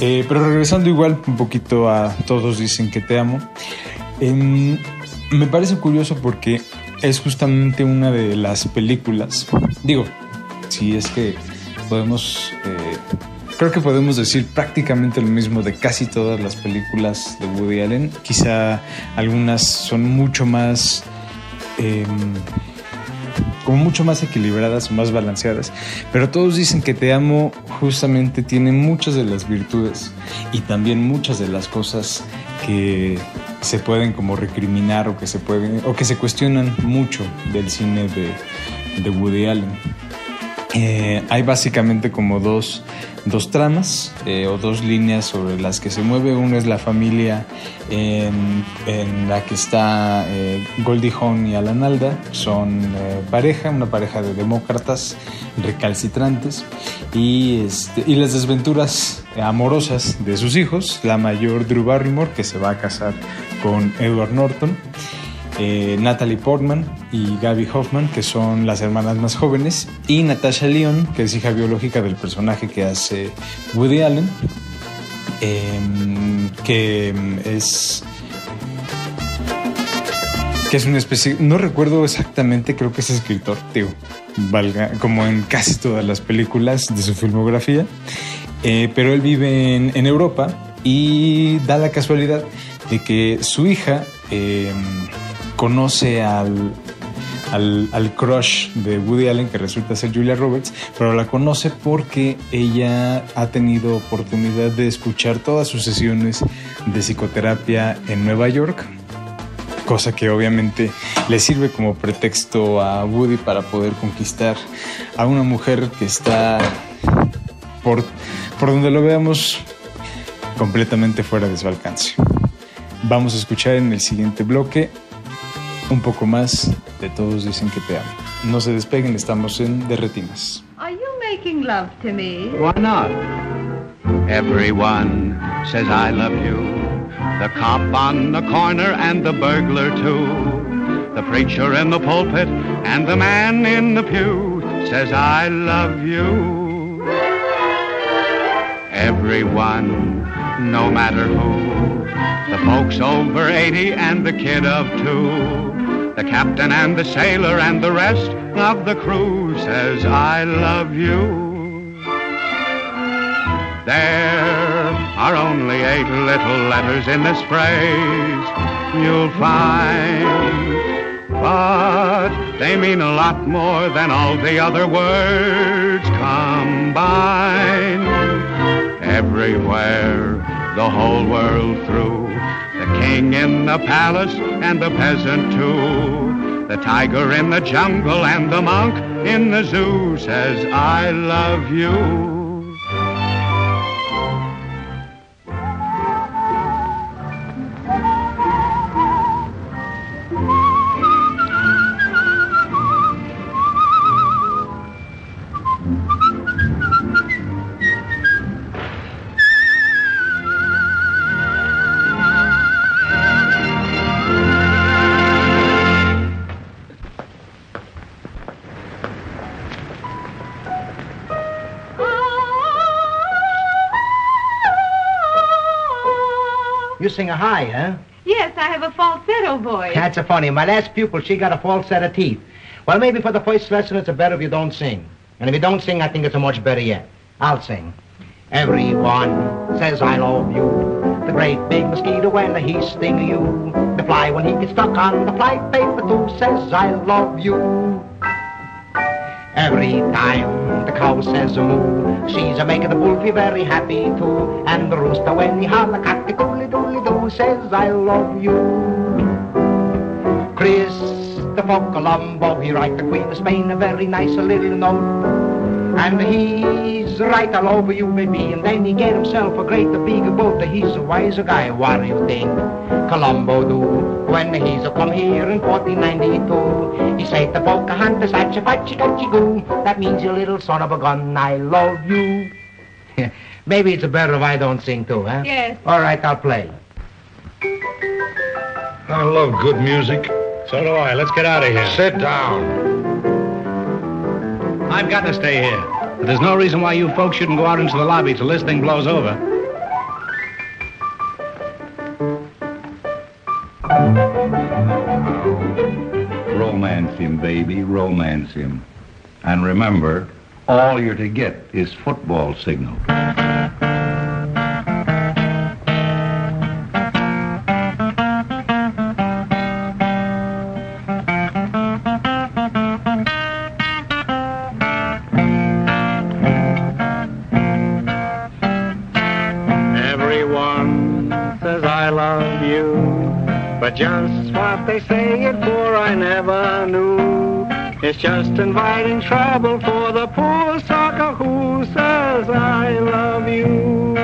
Eh, pero regresando igual un poquito a Todos dicen que te amo, em, me parece curioso porque es justamente una de las películas, digo, si es que podemos, eh, creo que podemos decir prácticamente lo mismo de casi todas las películas de Woody Allen, quizá algunas son mucho más... em, como mucho más equilibradas, más balanceadas. Pero todos dicen que Te amo justamente tiene muchas de las virtudes y también muchas de las cosas que se pueden como recriminar o que se pueden o que se cuestionan mucho del cine de, de Woody Allen. Eh, hay básicamente como dos, dos tramas eh, o dos líneas sobre las que se mueve. Una es la familia en, la que está eh, Goldie Hawn y Alan Alda. Son eh, pareja, una pareja de demócratas recalcitrantes y, este, y las desventuras amorosas de sus hijos. La mayor Drew Barrymore que se va a casar con Edward Norton eh, Natalie Portman y Gaby Hoffman, que son las hermanas más jóvenes, y Natasha Leon, que es hija biológica del personaje que hace Woody Allen, em, que em, es que es una especie, no recuerdo exactamente, creo que es escritor, digo, valga, como en casi todas las películas de su filmografía, eh, pero él vive en, Europa y da la casualidad de que su hija eh, conoce al, al, al crush de Woody Allen, que resulta ser Julia Roberts, pero la conoce porque ella ha tenido oportunidad de escuchar todas sus sesiones de psicoterapia en Nueva York, cosa que obviamente le sirve como pretexto a Woody para poder conquistar a una mujer que está por, por donde lo veamos completamente fuera de su alcance. Vamos a escuchar en el siguiente bloque un poco más de Todos dicen que te amo. No se despeguen, estamos en Derretinas. Are you making love to me? Why not? Everyone says I love you. The cop on the corner and the burglar too. The preacher in the pulpit and the man in the pew says I love you. Everyone, no matter who. The folks over 80 and the kid of two. The captain and the sailor and the rest of the crew says I love you. There are only eight little letters in this phrase you'll find. But they mean a lot more than all the other words combined. Everywhere, the whole world through. The king in the palace and the peasant too. The tiger in the jungle and the monk in the zoo says, I love you. Sing a high, huh? Yes, I have a falsetto voice. That's a funny. My last pupil, she got a false set of teeth. Well, maybe for the first lesson, it's better if you don't sing. And if you don't sing, I think it's a much better yet. I'll sing. Everyone says I love you. The great big mosquito when he sting you. The fly when he gets stuck on the fly paper too says I love you. Every time the cow says moo, she's a making the feel very happy too. And the rooster when he holler cock the doodly doo says I love you. Chris Christopher Colombo, he write the Queen of Spain a very nice little note. And he's right all over you, baby. And then he get himself a great big boat. He's a wiser guy. What do you think Colombo do? When he's a come here in 1492, he say to Pocahontas, Hatcha Fatcha Catchy Goo. That means you little son of a gun, I love you. Maybe it's better if I don't sing too, huh? Yes. All right, I'll play. I love good music. So do I. Let's get out of here. Sit down. I've got to stay here. But there's no reason why you folks shouldn't go out into the lobby till this thing blows over. Romance him, baby, romance him. And remember, all you're to get is football signal. You, but just what they say it for I never knew. It's just inviting trouble for the poor sucker who says I love you.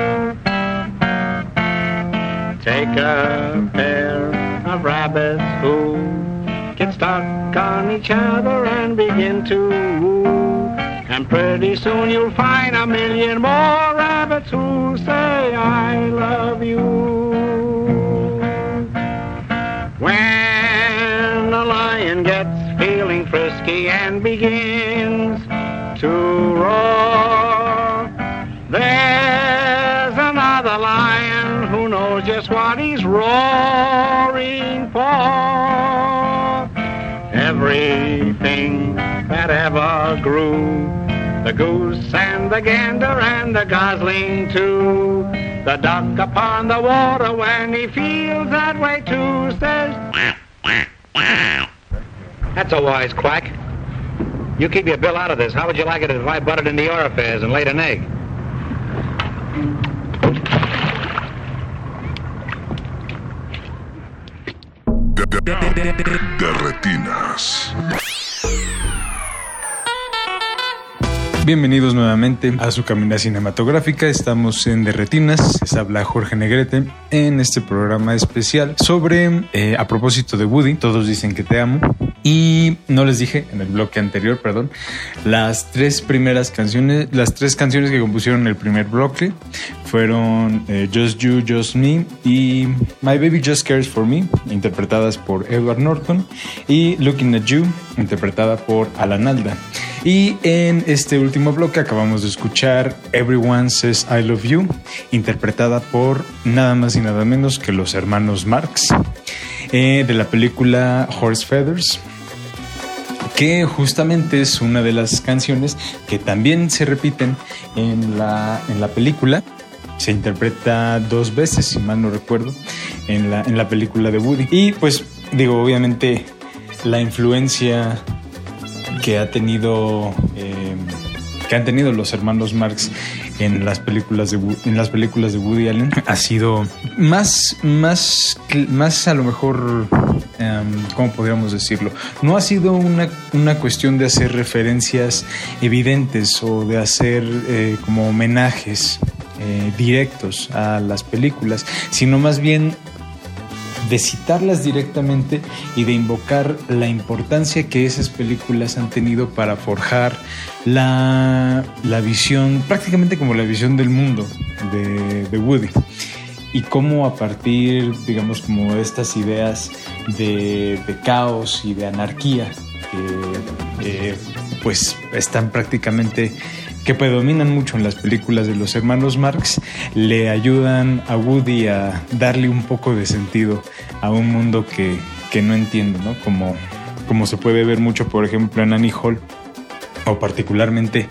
Take a pair of rabbits who get stuck on each other and begin to woo. And pretty soon you'll find a million more rabbits who say I love you. When the lion gets feeling frisky and begins to roar, there's another lion who knows just what he's roaring for. Everything that ever grew, the goose and the gander and the gosling too the duck upon the water when he feels that way too says. That's a wise quack. You keep your bill out of this. How would you like it if I butted into your affairs and laid an egg? De retinas. Bienvenidos nuevamente a su caminata cinematográfica. Estamos en Derretinas. Les habla Jorge Negrete en este programa especial sobre, eh, a propósito de Woody, todos dicen que te amo. Y no les dije en el bloque anterior, perdón, las tres primeras canciones, las tres canciones que compusieron el primer bloque fueron eh, Just You, Just Me y My Baby Just Cares for Me, interpretadas por Edward Norton, y Looking at You, interpretada por Alan Alda. Y en este último bloque acabamos de escuchar Everyone Says I Love You, interpretada por nada más y nada menos que los hermanos Marx, eh, de la película Horse Feathers que justamente es una de las canciones que también se repiten en la, en la película. Se interpreta dos veces, si mal no recuerdo, en la, en la película de Woody. Y pues digo, obviamente la influencia que ha tenido eh, que han tenido los hermanos Marx en las películas de en las películas de Woody Allen ha sido más más más a lo mejor em, cómo podríamos decirlo no ha sido una, una cuestión de hacer referencias evidentes o de hacer eh, como homenajes eh, directos a las películas sino más bien de citarlas directamente y de invocar la importancia que esas películas han tenido para forjar la, la visión, prácticamente como la visión del mundo de, de Woody. Y cómo a partir, digamos, como estas ideas de, de caos y de anarquía, que eh, pues están prácticamente que predominan mucho en las películas de los hermanos Marx, le ayudan a Woody a darle un poco de sentido a un mundo que, que no entiende, ¿no? Como, como se puede ver mucho, por ejemplo, en Annie Hall, o particularmente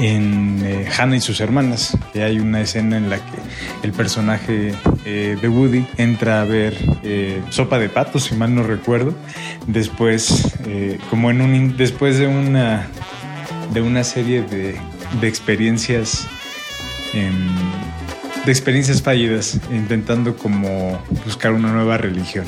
en eh, Hannah y sus hermanas, que hay una escena en la que el personaje eh, de Woody entra a ver eh, sopa de patos, si mal no recuerdo, después, como en un, después de una de una serie de, de experiencias em, de experiencias fallidas intentando como buscar una nueva religión.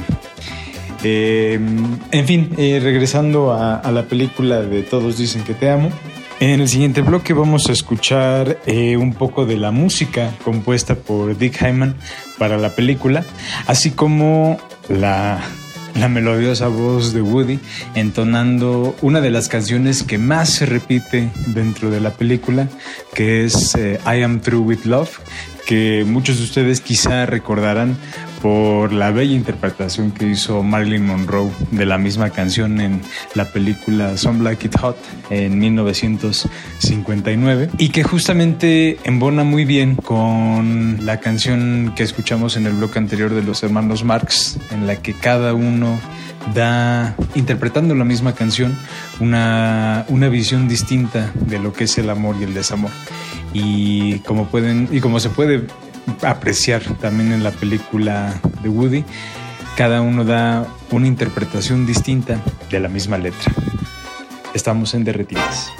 Em, en fin eh, regresando a, la película de todos dicen que te amo en el siguiente bloque vamos a escuchar eh, un poco de la música compuesta por Dick Hyman para la película, así como la, la melodiosa voz de Woody entonando una de las canciones que más se repite dentro de la película, que es eh, I Am Through With Love, que muchos de ustedes quizá recordarán por la bella interpretación que hizo Marilyn Monroe de la misma canción en la película Some Like It Hot en 1959 y que justamente embona muy bien con la canción que escuchamos en el bloque anterior de los hermanos Marx en la que cada uno da, interpretando la misma canción, una, una visión distinta de lo que es el amor y el desamor. Y como pueden, y como se puede apreciar también en la película de Woody, cada uno da una interpretación distinta de la misma letra. Estamos en Derretidas.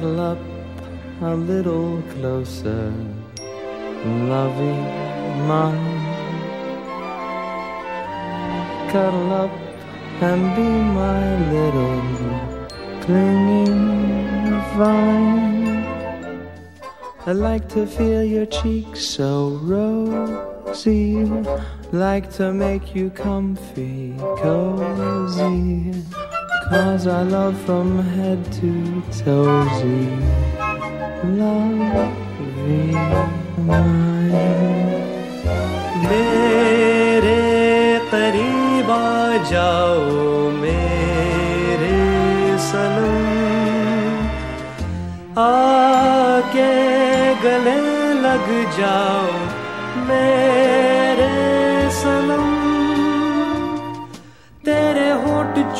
cuddle up a little closer, loving mine. Cuddle up and be my little clinging vine. I like to feel your cheeks so rosy, like to make you comfy, cozy. Cause I love from head to toesy. Love मेरे करीब आ जाओ मेरे सनम आके गले लग जाओ मेरे होठ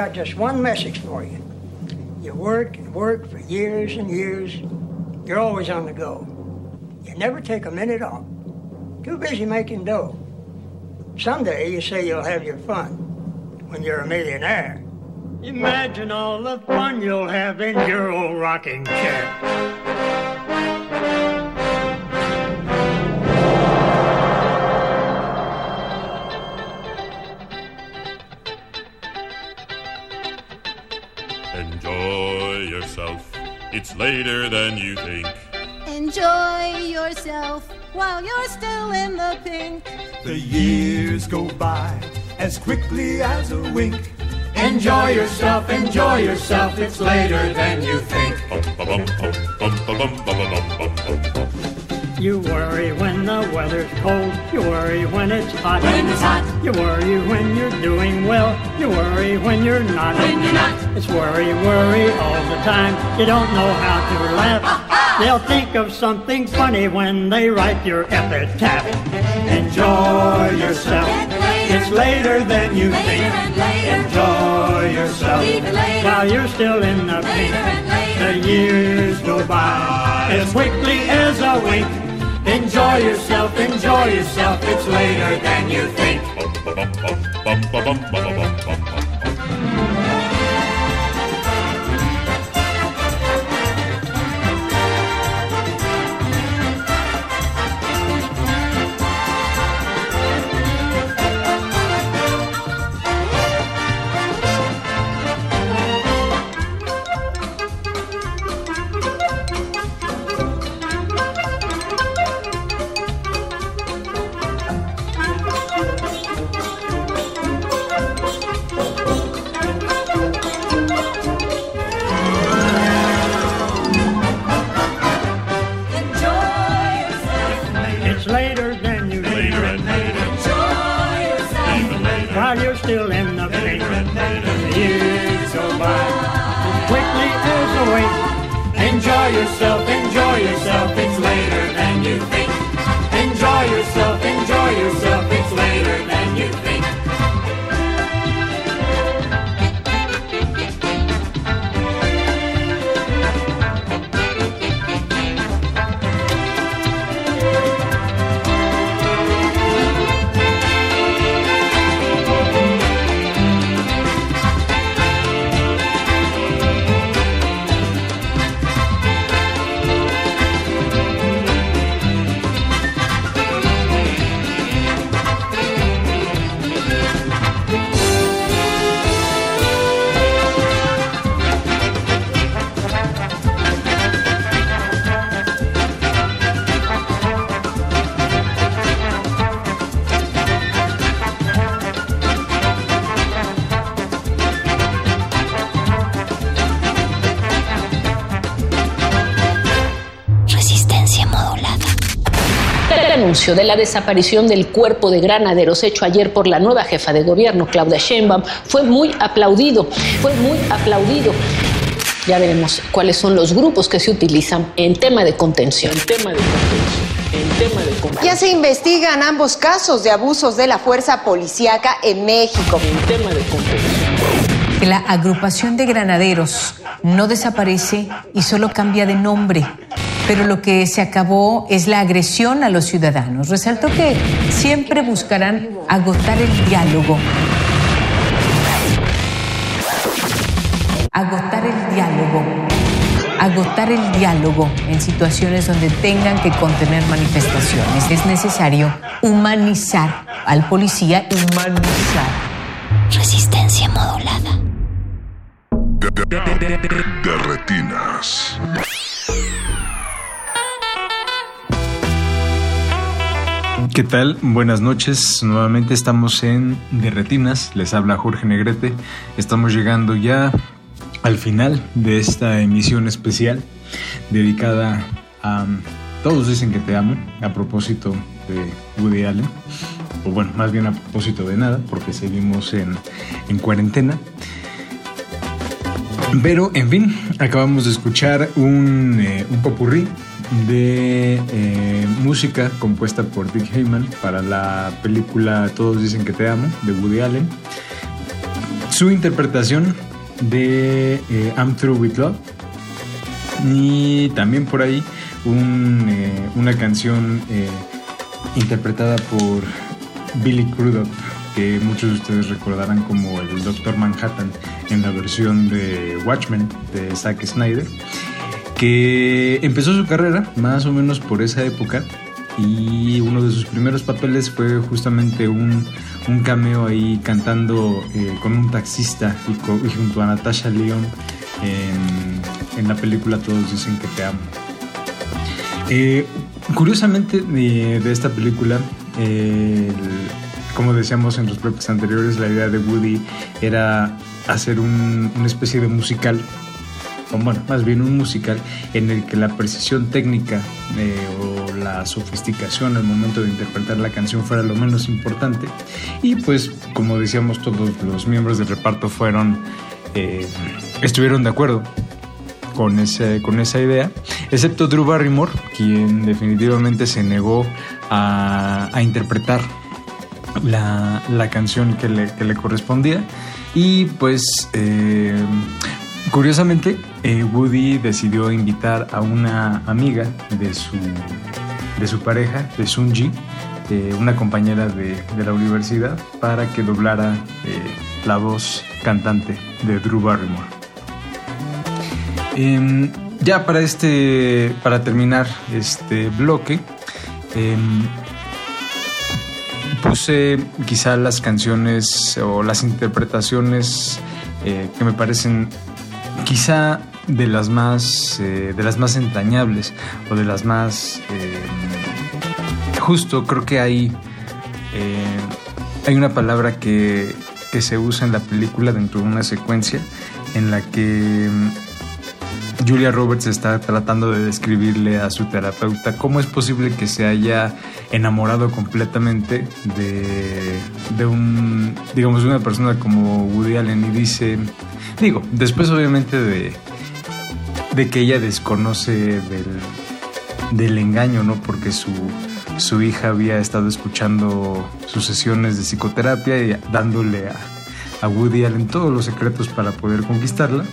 Got just one message for you. You work and work for years and years. You're always on the go. You never take a minute off. Too busy making dough. Someday you say you'll have your fun when you're a millionaire. Imagine all the fun you'll have in your old rocking chair. It's later than you think. Enjoy yourself while you're still in the pink. The years go by as quickly as a wink. Enjoy yourself, enjoy yourself, it's later than you think. You worry when the weather's cold. You worry when it's hot. When it's hot. You worry when you're doing well. You worry when you're not. When you're not. It's worry, worry all the time. You don't know how to laugh. They'll think of something funny when they write your epitaph. Enjoy yourself. It's later than you think. Enjoy yourself while you're still in the pink. The years go by as quickly as a wink. Enjoy yourself, enjoy yourself. It's later than you think. Yourself, enjoy yourself. It's later than you think. Enjoy yourself, enjoy yourself. Anuncio de la desaparición del cuerpo de granaderos hecho ayer por la nueva jefa de gobierno, Claudia Sheinbaum, fue muy aplaudido, fue muy aplaudido. Ya veremos cuáles son los grupos que se utilizan en tema de contención. En tema de contención. En tema de contención. Ya se investigan ambos casos de abusos de la fuerza policíaca en México. En tema de contención. La agrupación de granaderos no desaparece y solo cambia de nombre. Pero lo que se acabó es la agresión a los ciudadanos. Resaltó que siempre buscarán agotar el diálogo. agotar el diálogo, agotar el diálogo en situaciones donde tengan que contener manifestaciones. Es necesario humanizar al policía, humanizar. Resistencia modulada. De retinas. ¿Qué tal? Buenas noches. Nuevamente estamos en De Retinas. Les habla Jorge Negrete. Estamos llegando ya al final de esta emisión especial dedicada a Todos dicen que te amo, a propósito de Woody Allen. O bueno, más bien a propósito de nada, porque seguimos en, en cuarentena. Pero, en fin, acabamos de escuchar un, eh, un popurrí de eh, música compuesta por Dick Heyman para la película Todos dicen que te amo de Woody Allen. Su interpretación de eh, I'm Through with Love. Y también por ahí eh, una canción interpretada por Billy Crudup, que muchos de ustedes recordarán como el Doctor Manhattan en la versión de Watchmen de Zack Snyder que empezó su carrera más o menos por esa época y uno de sus primeros papeles fue justamente un, un cameo ahí cantando eh, con un taxista y, junto a Natasha Leon en, en la película Todos dicen que te amo. Eh, curiosamente de, de esta película, eh, el- como decíamos en los bloques anteriores, la idea de Woody era hacer un- una especie de musical bueno, más bien un musical en el que la precisión técnica eh, o la sofisticación al momento de interpretar la canción fuera lo menos importante. Y pues, como decíamos, todos los miembros del reparto fueron, eh, estuvieron de acuerdo con, ese, con esa idea, excepto Drew Barrymore, quien definitivamente se negó a, a interpretar la, la canción que le, que le correspondía. Y pues, eh, curiosamente, eh, Woody decidió invitar a una amiga de su, de su pareja, de Sunji, eh, una compañera de, de la universidad, para que doblara eh, la voz cantante de Drew Barrymore. Em, ya para este, para terminar este bloque, em, puse quizá las canciones o las interpretaciones eh, que me parecen quizá de las más eh, de las más entrañables o de las más eh, justo creo que hay eh, hay una palabra que, que se usa en la película dentro de una secuencia en la que mm, Julia Roberts está tratando de describirle a su terapeuta cómo es posible que se haya enamorado completamente de, de un, digamos, de una persona como Woody Allen y dice, digo, después obviamente de, de que ella desconoce del, del engaño, ¿no? Porque su, su hija había estado escuchando sus sesiones de psicoterapia y dándole a, a Woody Allen todos los secretos para poder conquistarla.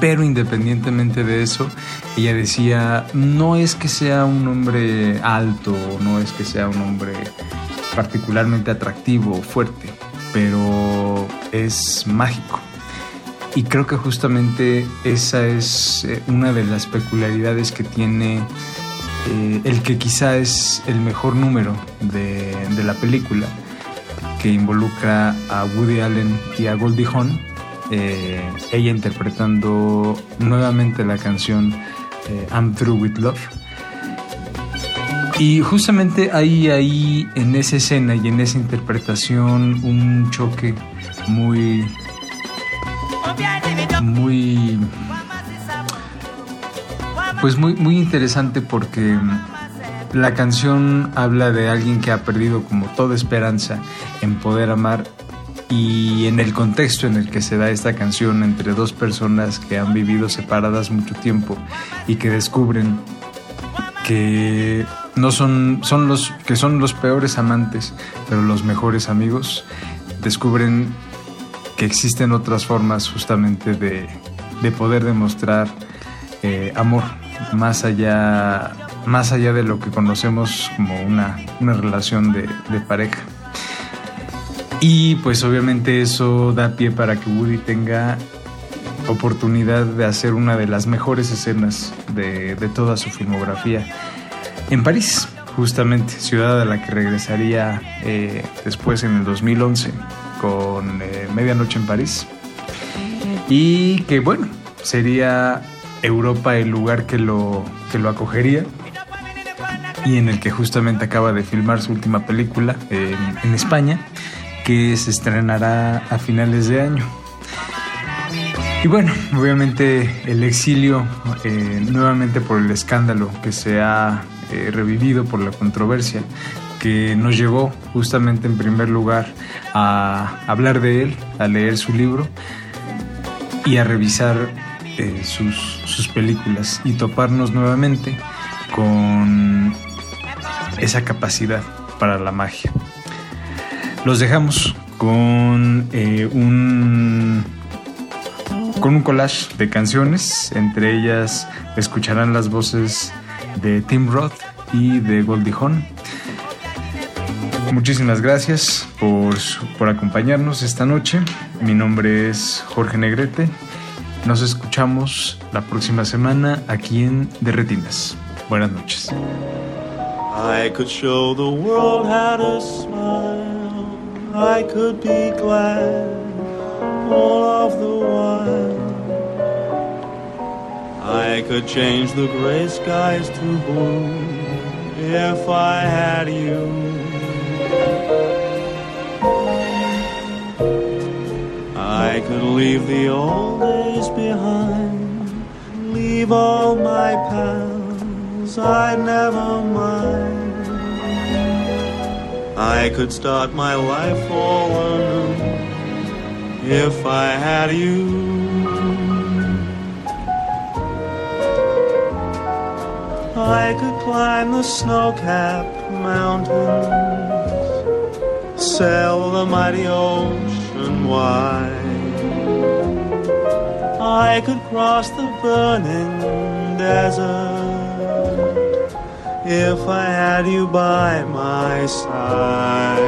Pero independientemente de eso, ella decía, no es que sea un hombre alto, no es que sea un hombre particularmente atractivo o fuerte, pero es mágico. Y creo que justamente esa es eh, una de las peculiaridades que tiene eh, el que quizá es el mejor número de, de la película, que involucra a Woody Allen y a Goldie Hawn, eh, ella interpretando nuevamente la canción I'm Through with Love. Y justamente ahí, ahí, en esa escena y en esa interpretación, un choque muy, muy, pues muy, muy interesante porque la canción habla de alguien que ha perdido como toda esperanza en poder amar y en el contexto en el que se da esta canción entre dos personas que han vivido separadas mucho tiempo y que descubren que no son, son los que son los peores amantes, pero los mejores amigos, descubren que existen otras formas justamente de, de poder demostrar eh, amor más allá, más allá de lo que conocemos como una, una relación de, de pareja. Y pues obviamente eso da pie para que Woody tenga oportunidad de hacer una de las mejores escenas de, de toda su filmografía en París, justamente, ciudad a la que regresaría eh, después en el 2011 con eh, Medianoche en París. Y que bueno, sería Europa el lugar que lo, que lo acogería y en el que justamente acaba de filmar su última película en, España, que se estrenará a finales de año. Y bueno, obviamente el exilio, eh, nuevamente por el escándalo que se ha eh, revivido, por la controversia, que nos llevó justamente en primer lugar a hablar de él, a leer su libro y a revisar eh, sus, sus películas y toparnos nuevamente con esa capacidad para la magia. Los dejamos con eh, un con un collage de canciones, entre ellas escucharán las voces de Tim Roth y de Goldie. Muchísimas gracias por, por acompañarnos esta noche. Mi nombre es Jorge Negrete. Nos escuchamos la próxima semana aquí en De Retinas. Buenas noches. I could show the world how to smile. I could be glad all of the while. I could change the gray skies to blue if I had you. I could leave the old days behind, leave all my pals, I'd never mind. I could start my life all anew if I had you. I could climb the snow-capped mountains, sail the mighty ocean wide. I could cross the burning desert if I had you by my side.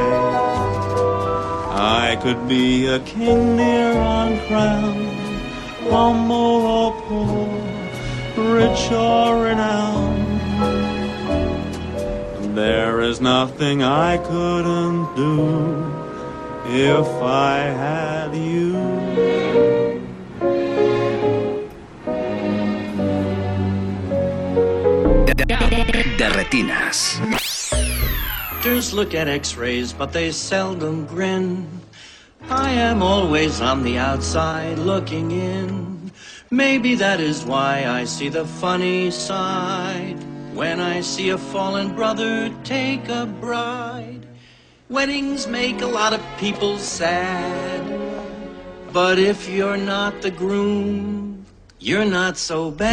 I could be a king near uncrowned, humble or poor, rich or renowned. There is nothing I couldn't do if I had you. De retinas. Doctors look at x-rays, but they seldom grin. I am always on the outside looking in. Maybe that is why I see the funny side. When I see a fallen brother take a bride. Weddings make a lot of people sad. But if you're not the groom, you're not so bad.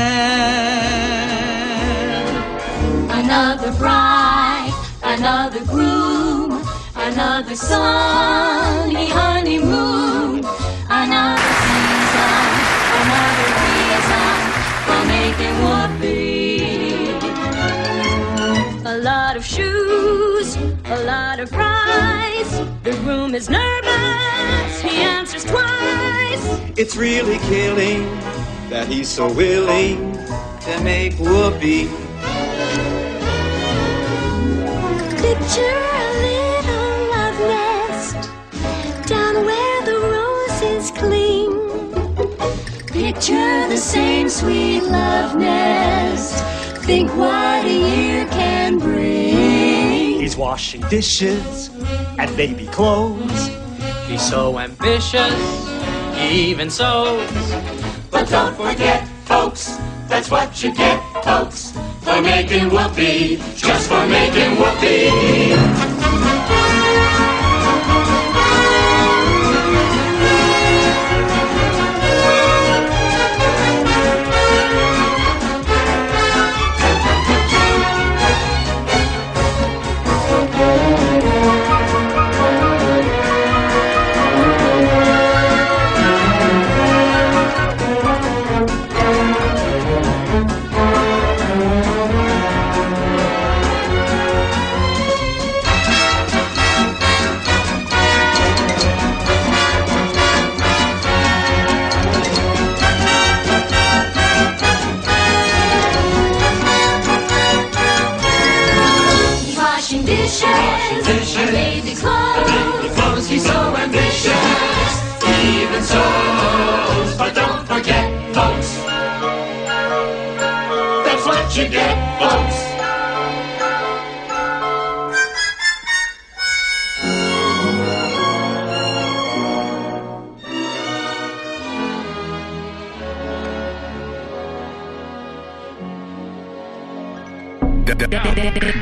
Another bride, another groom, another sunny honeymoon, another season, another reason for making whoopee. A lot of price. The room is nervous, he answers twice. It's really killing that he's so willing to make whoopee. Picture a little love nest down where the roses cling. Picture the same sweet love nest. Think what a year can bring. He's washing dishes and baby clothes. He's so ambitious, even sews. But don't forget, folks, that's what you get, folks, for making whoopee, just for making whoopee.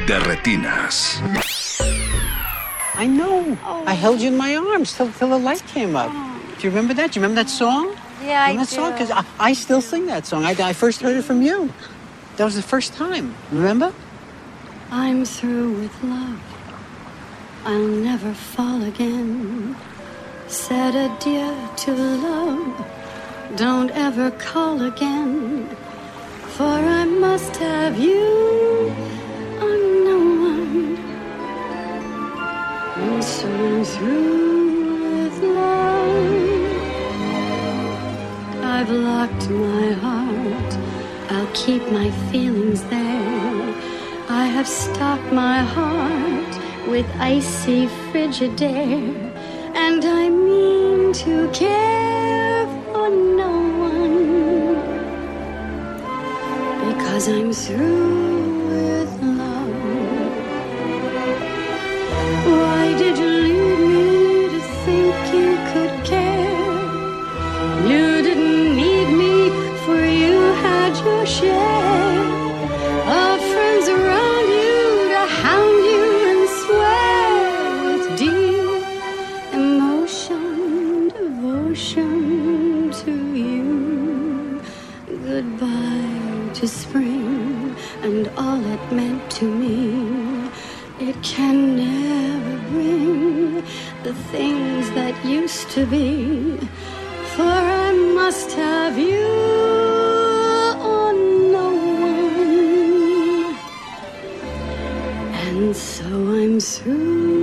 De retinas. I know. I held you in my arms till, till the light came up. Do you remember that? Do you remember that song? Yeah, I remember that song? do. Because I, I still sing that song. I, I first heard it from you. That was the first time. Remember? I'm through with love. I'll never fall again. Said adieu to love. Don't ever call again. For I must have you or no one. And so I'm through with love. I've locked my heart. I'll keep my feelings there. I have stocked my heart with icy Frigidaire. And I mean to care for no one. Because I'm through Why did you leave me to think you could care? You didn't need me, for you had your share of friends around you to hound you and swear with deep emotion, devotion to you. Goodbye to spring and all it meant to me. It can never the things that used to be. For I must have you or no one. And so I'm through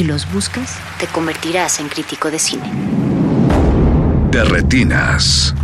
Si los buscas, te convertirás en crítico de cine. De retinas.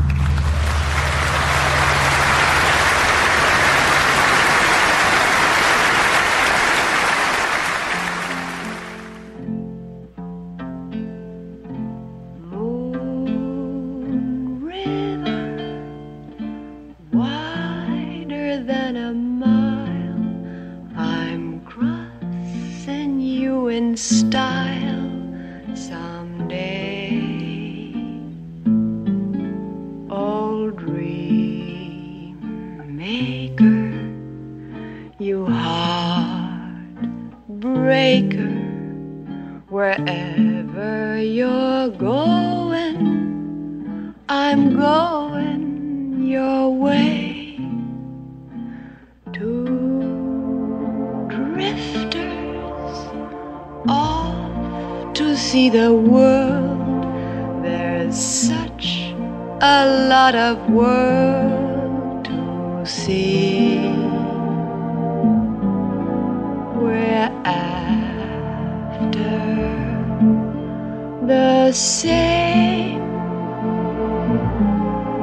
The same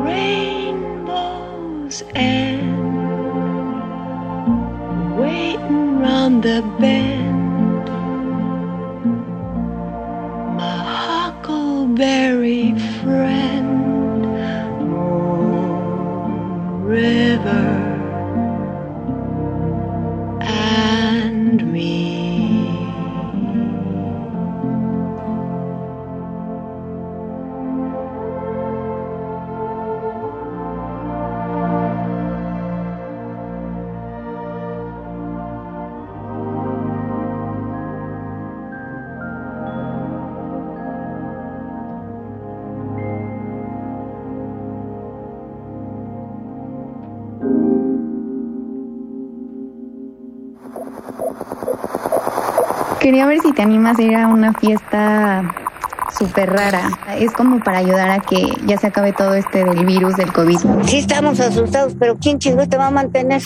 rainbows and waiting round the bend. Quería ver si te animas a ir a una fiesta súper rara. Es como para ayudar a que ya se acabe todo este del virus del COVID. Sí estamos asustados, pero ¿quién chingos te va a mantener?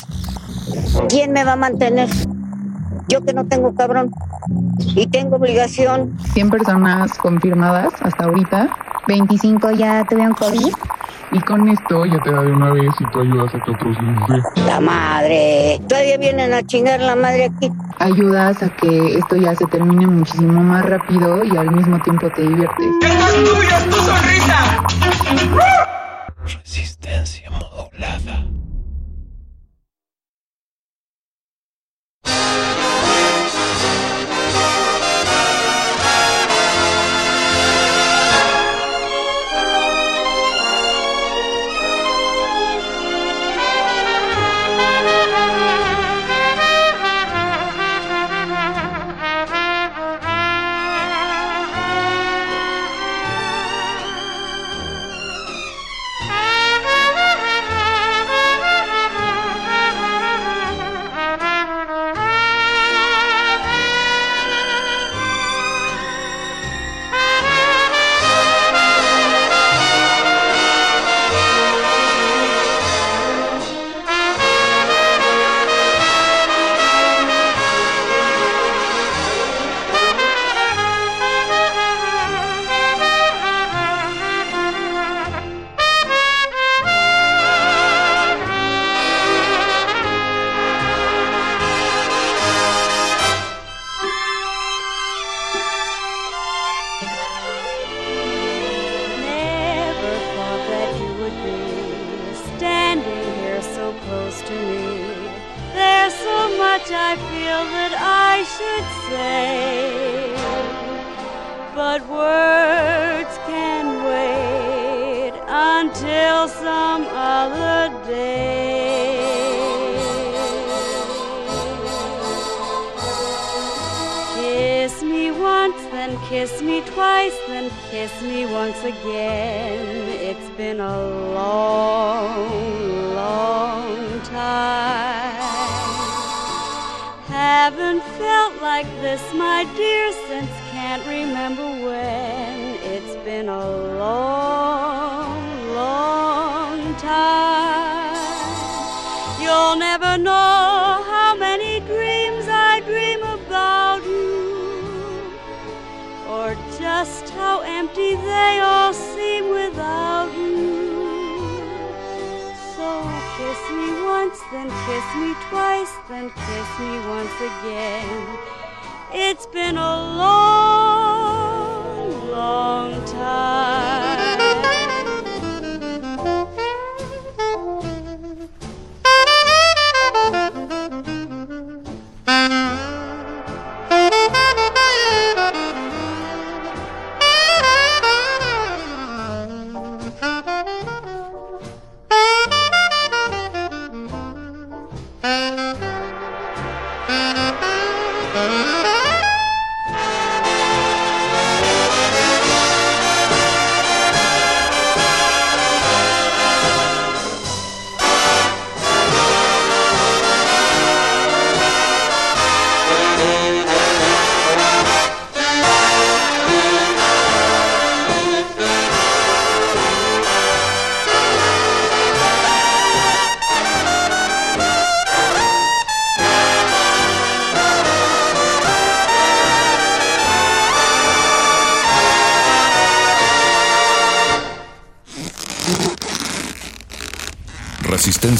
¿Quién me va a mantener? Yo que no tengo cabrón y tengo obligación. 100 personas confirmadas hasta ahorita. 25 ya tuvieron COVID. Y con esto ya te da de una vez y tú ayudas a que otros dé. La madre. Todavía vienen a chingar la madre aquí. Ayudas a que esto ya se termine muchísimo más rápido y al mismo tiempo te diviertes. tuya, tu sonrisa! Resistencia modulada.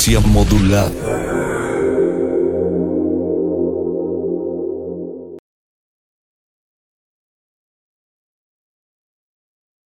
Resistencia modulada.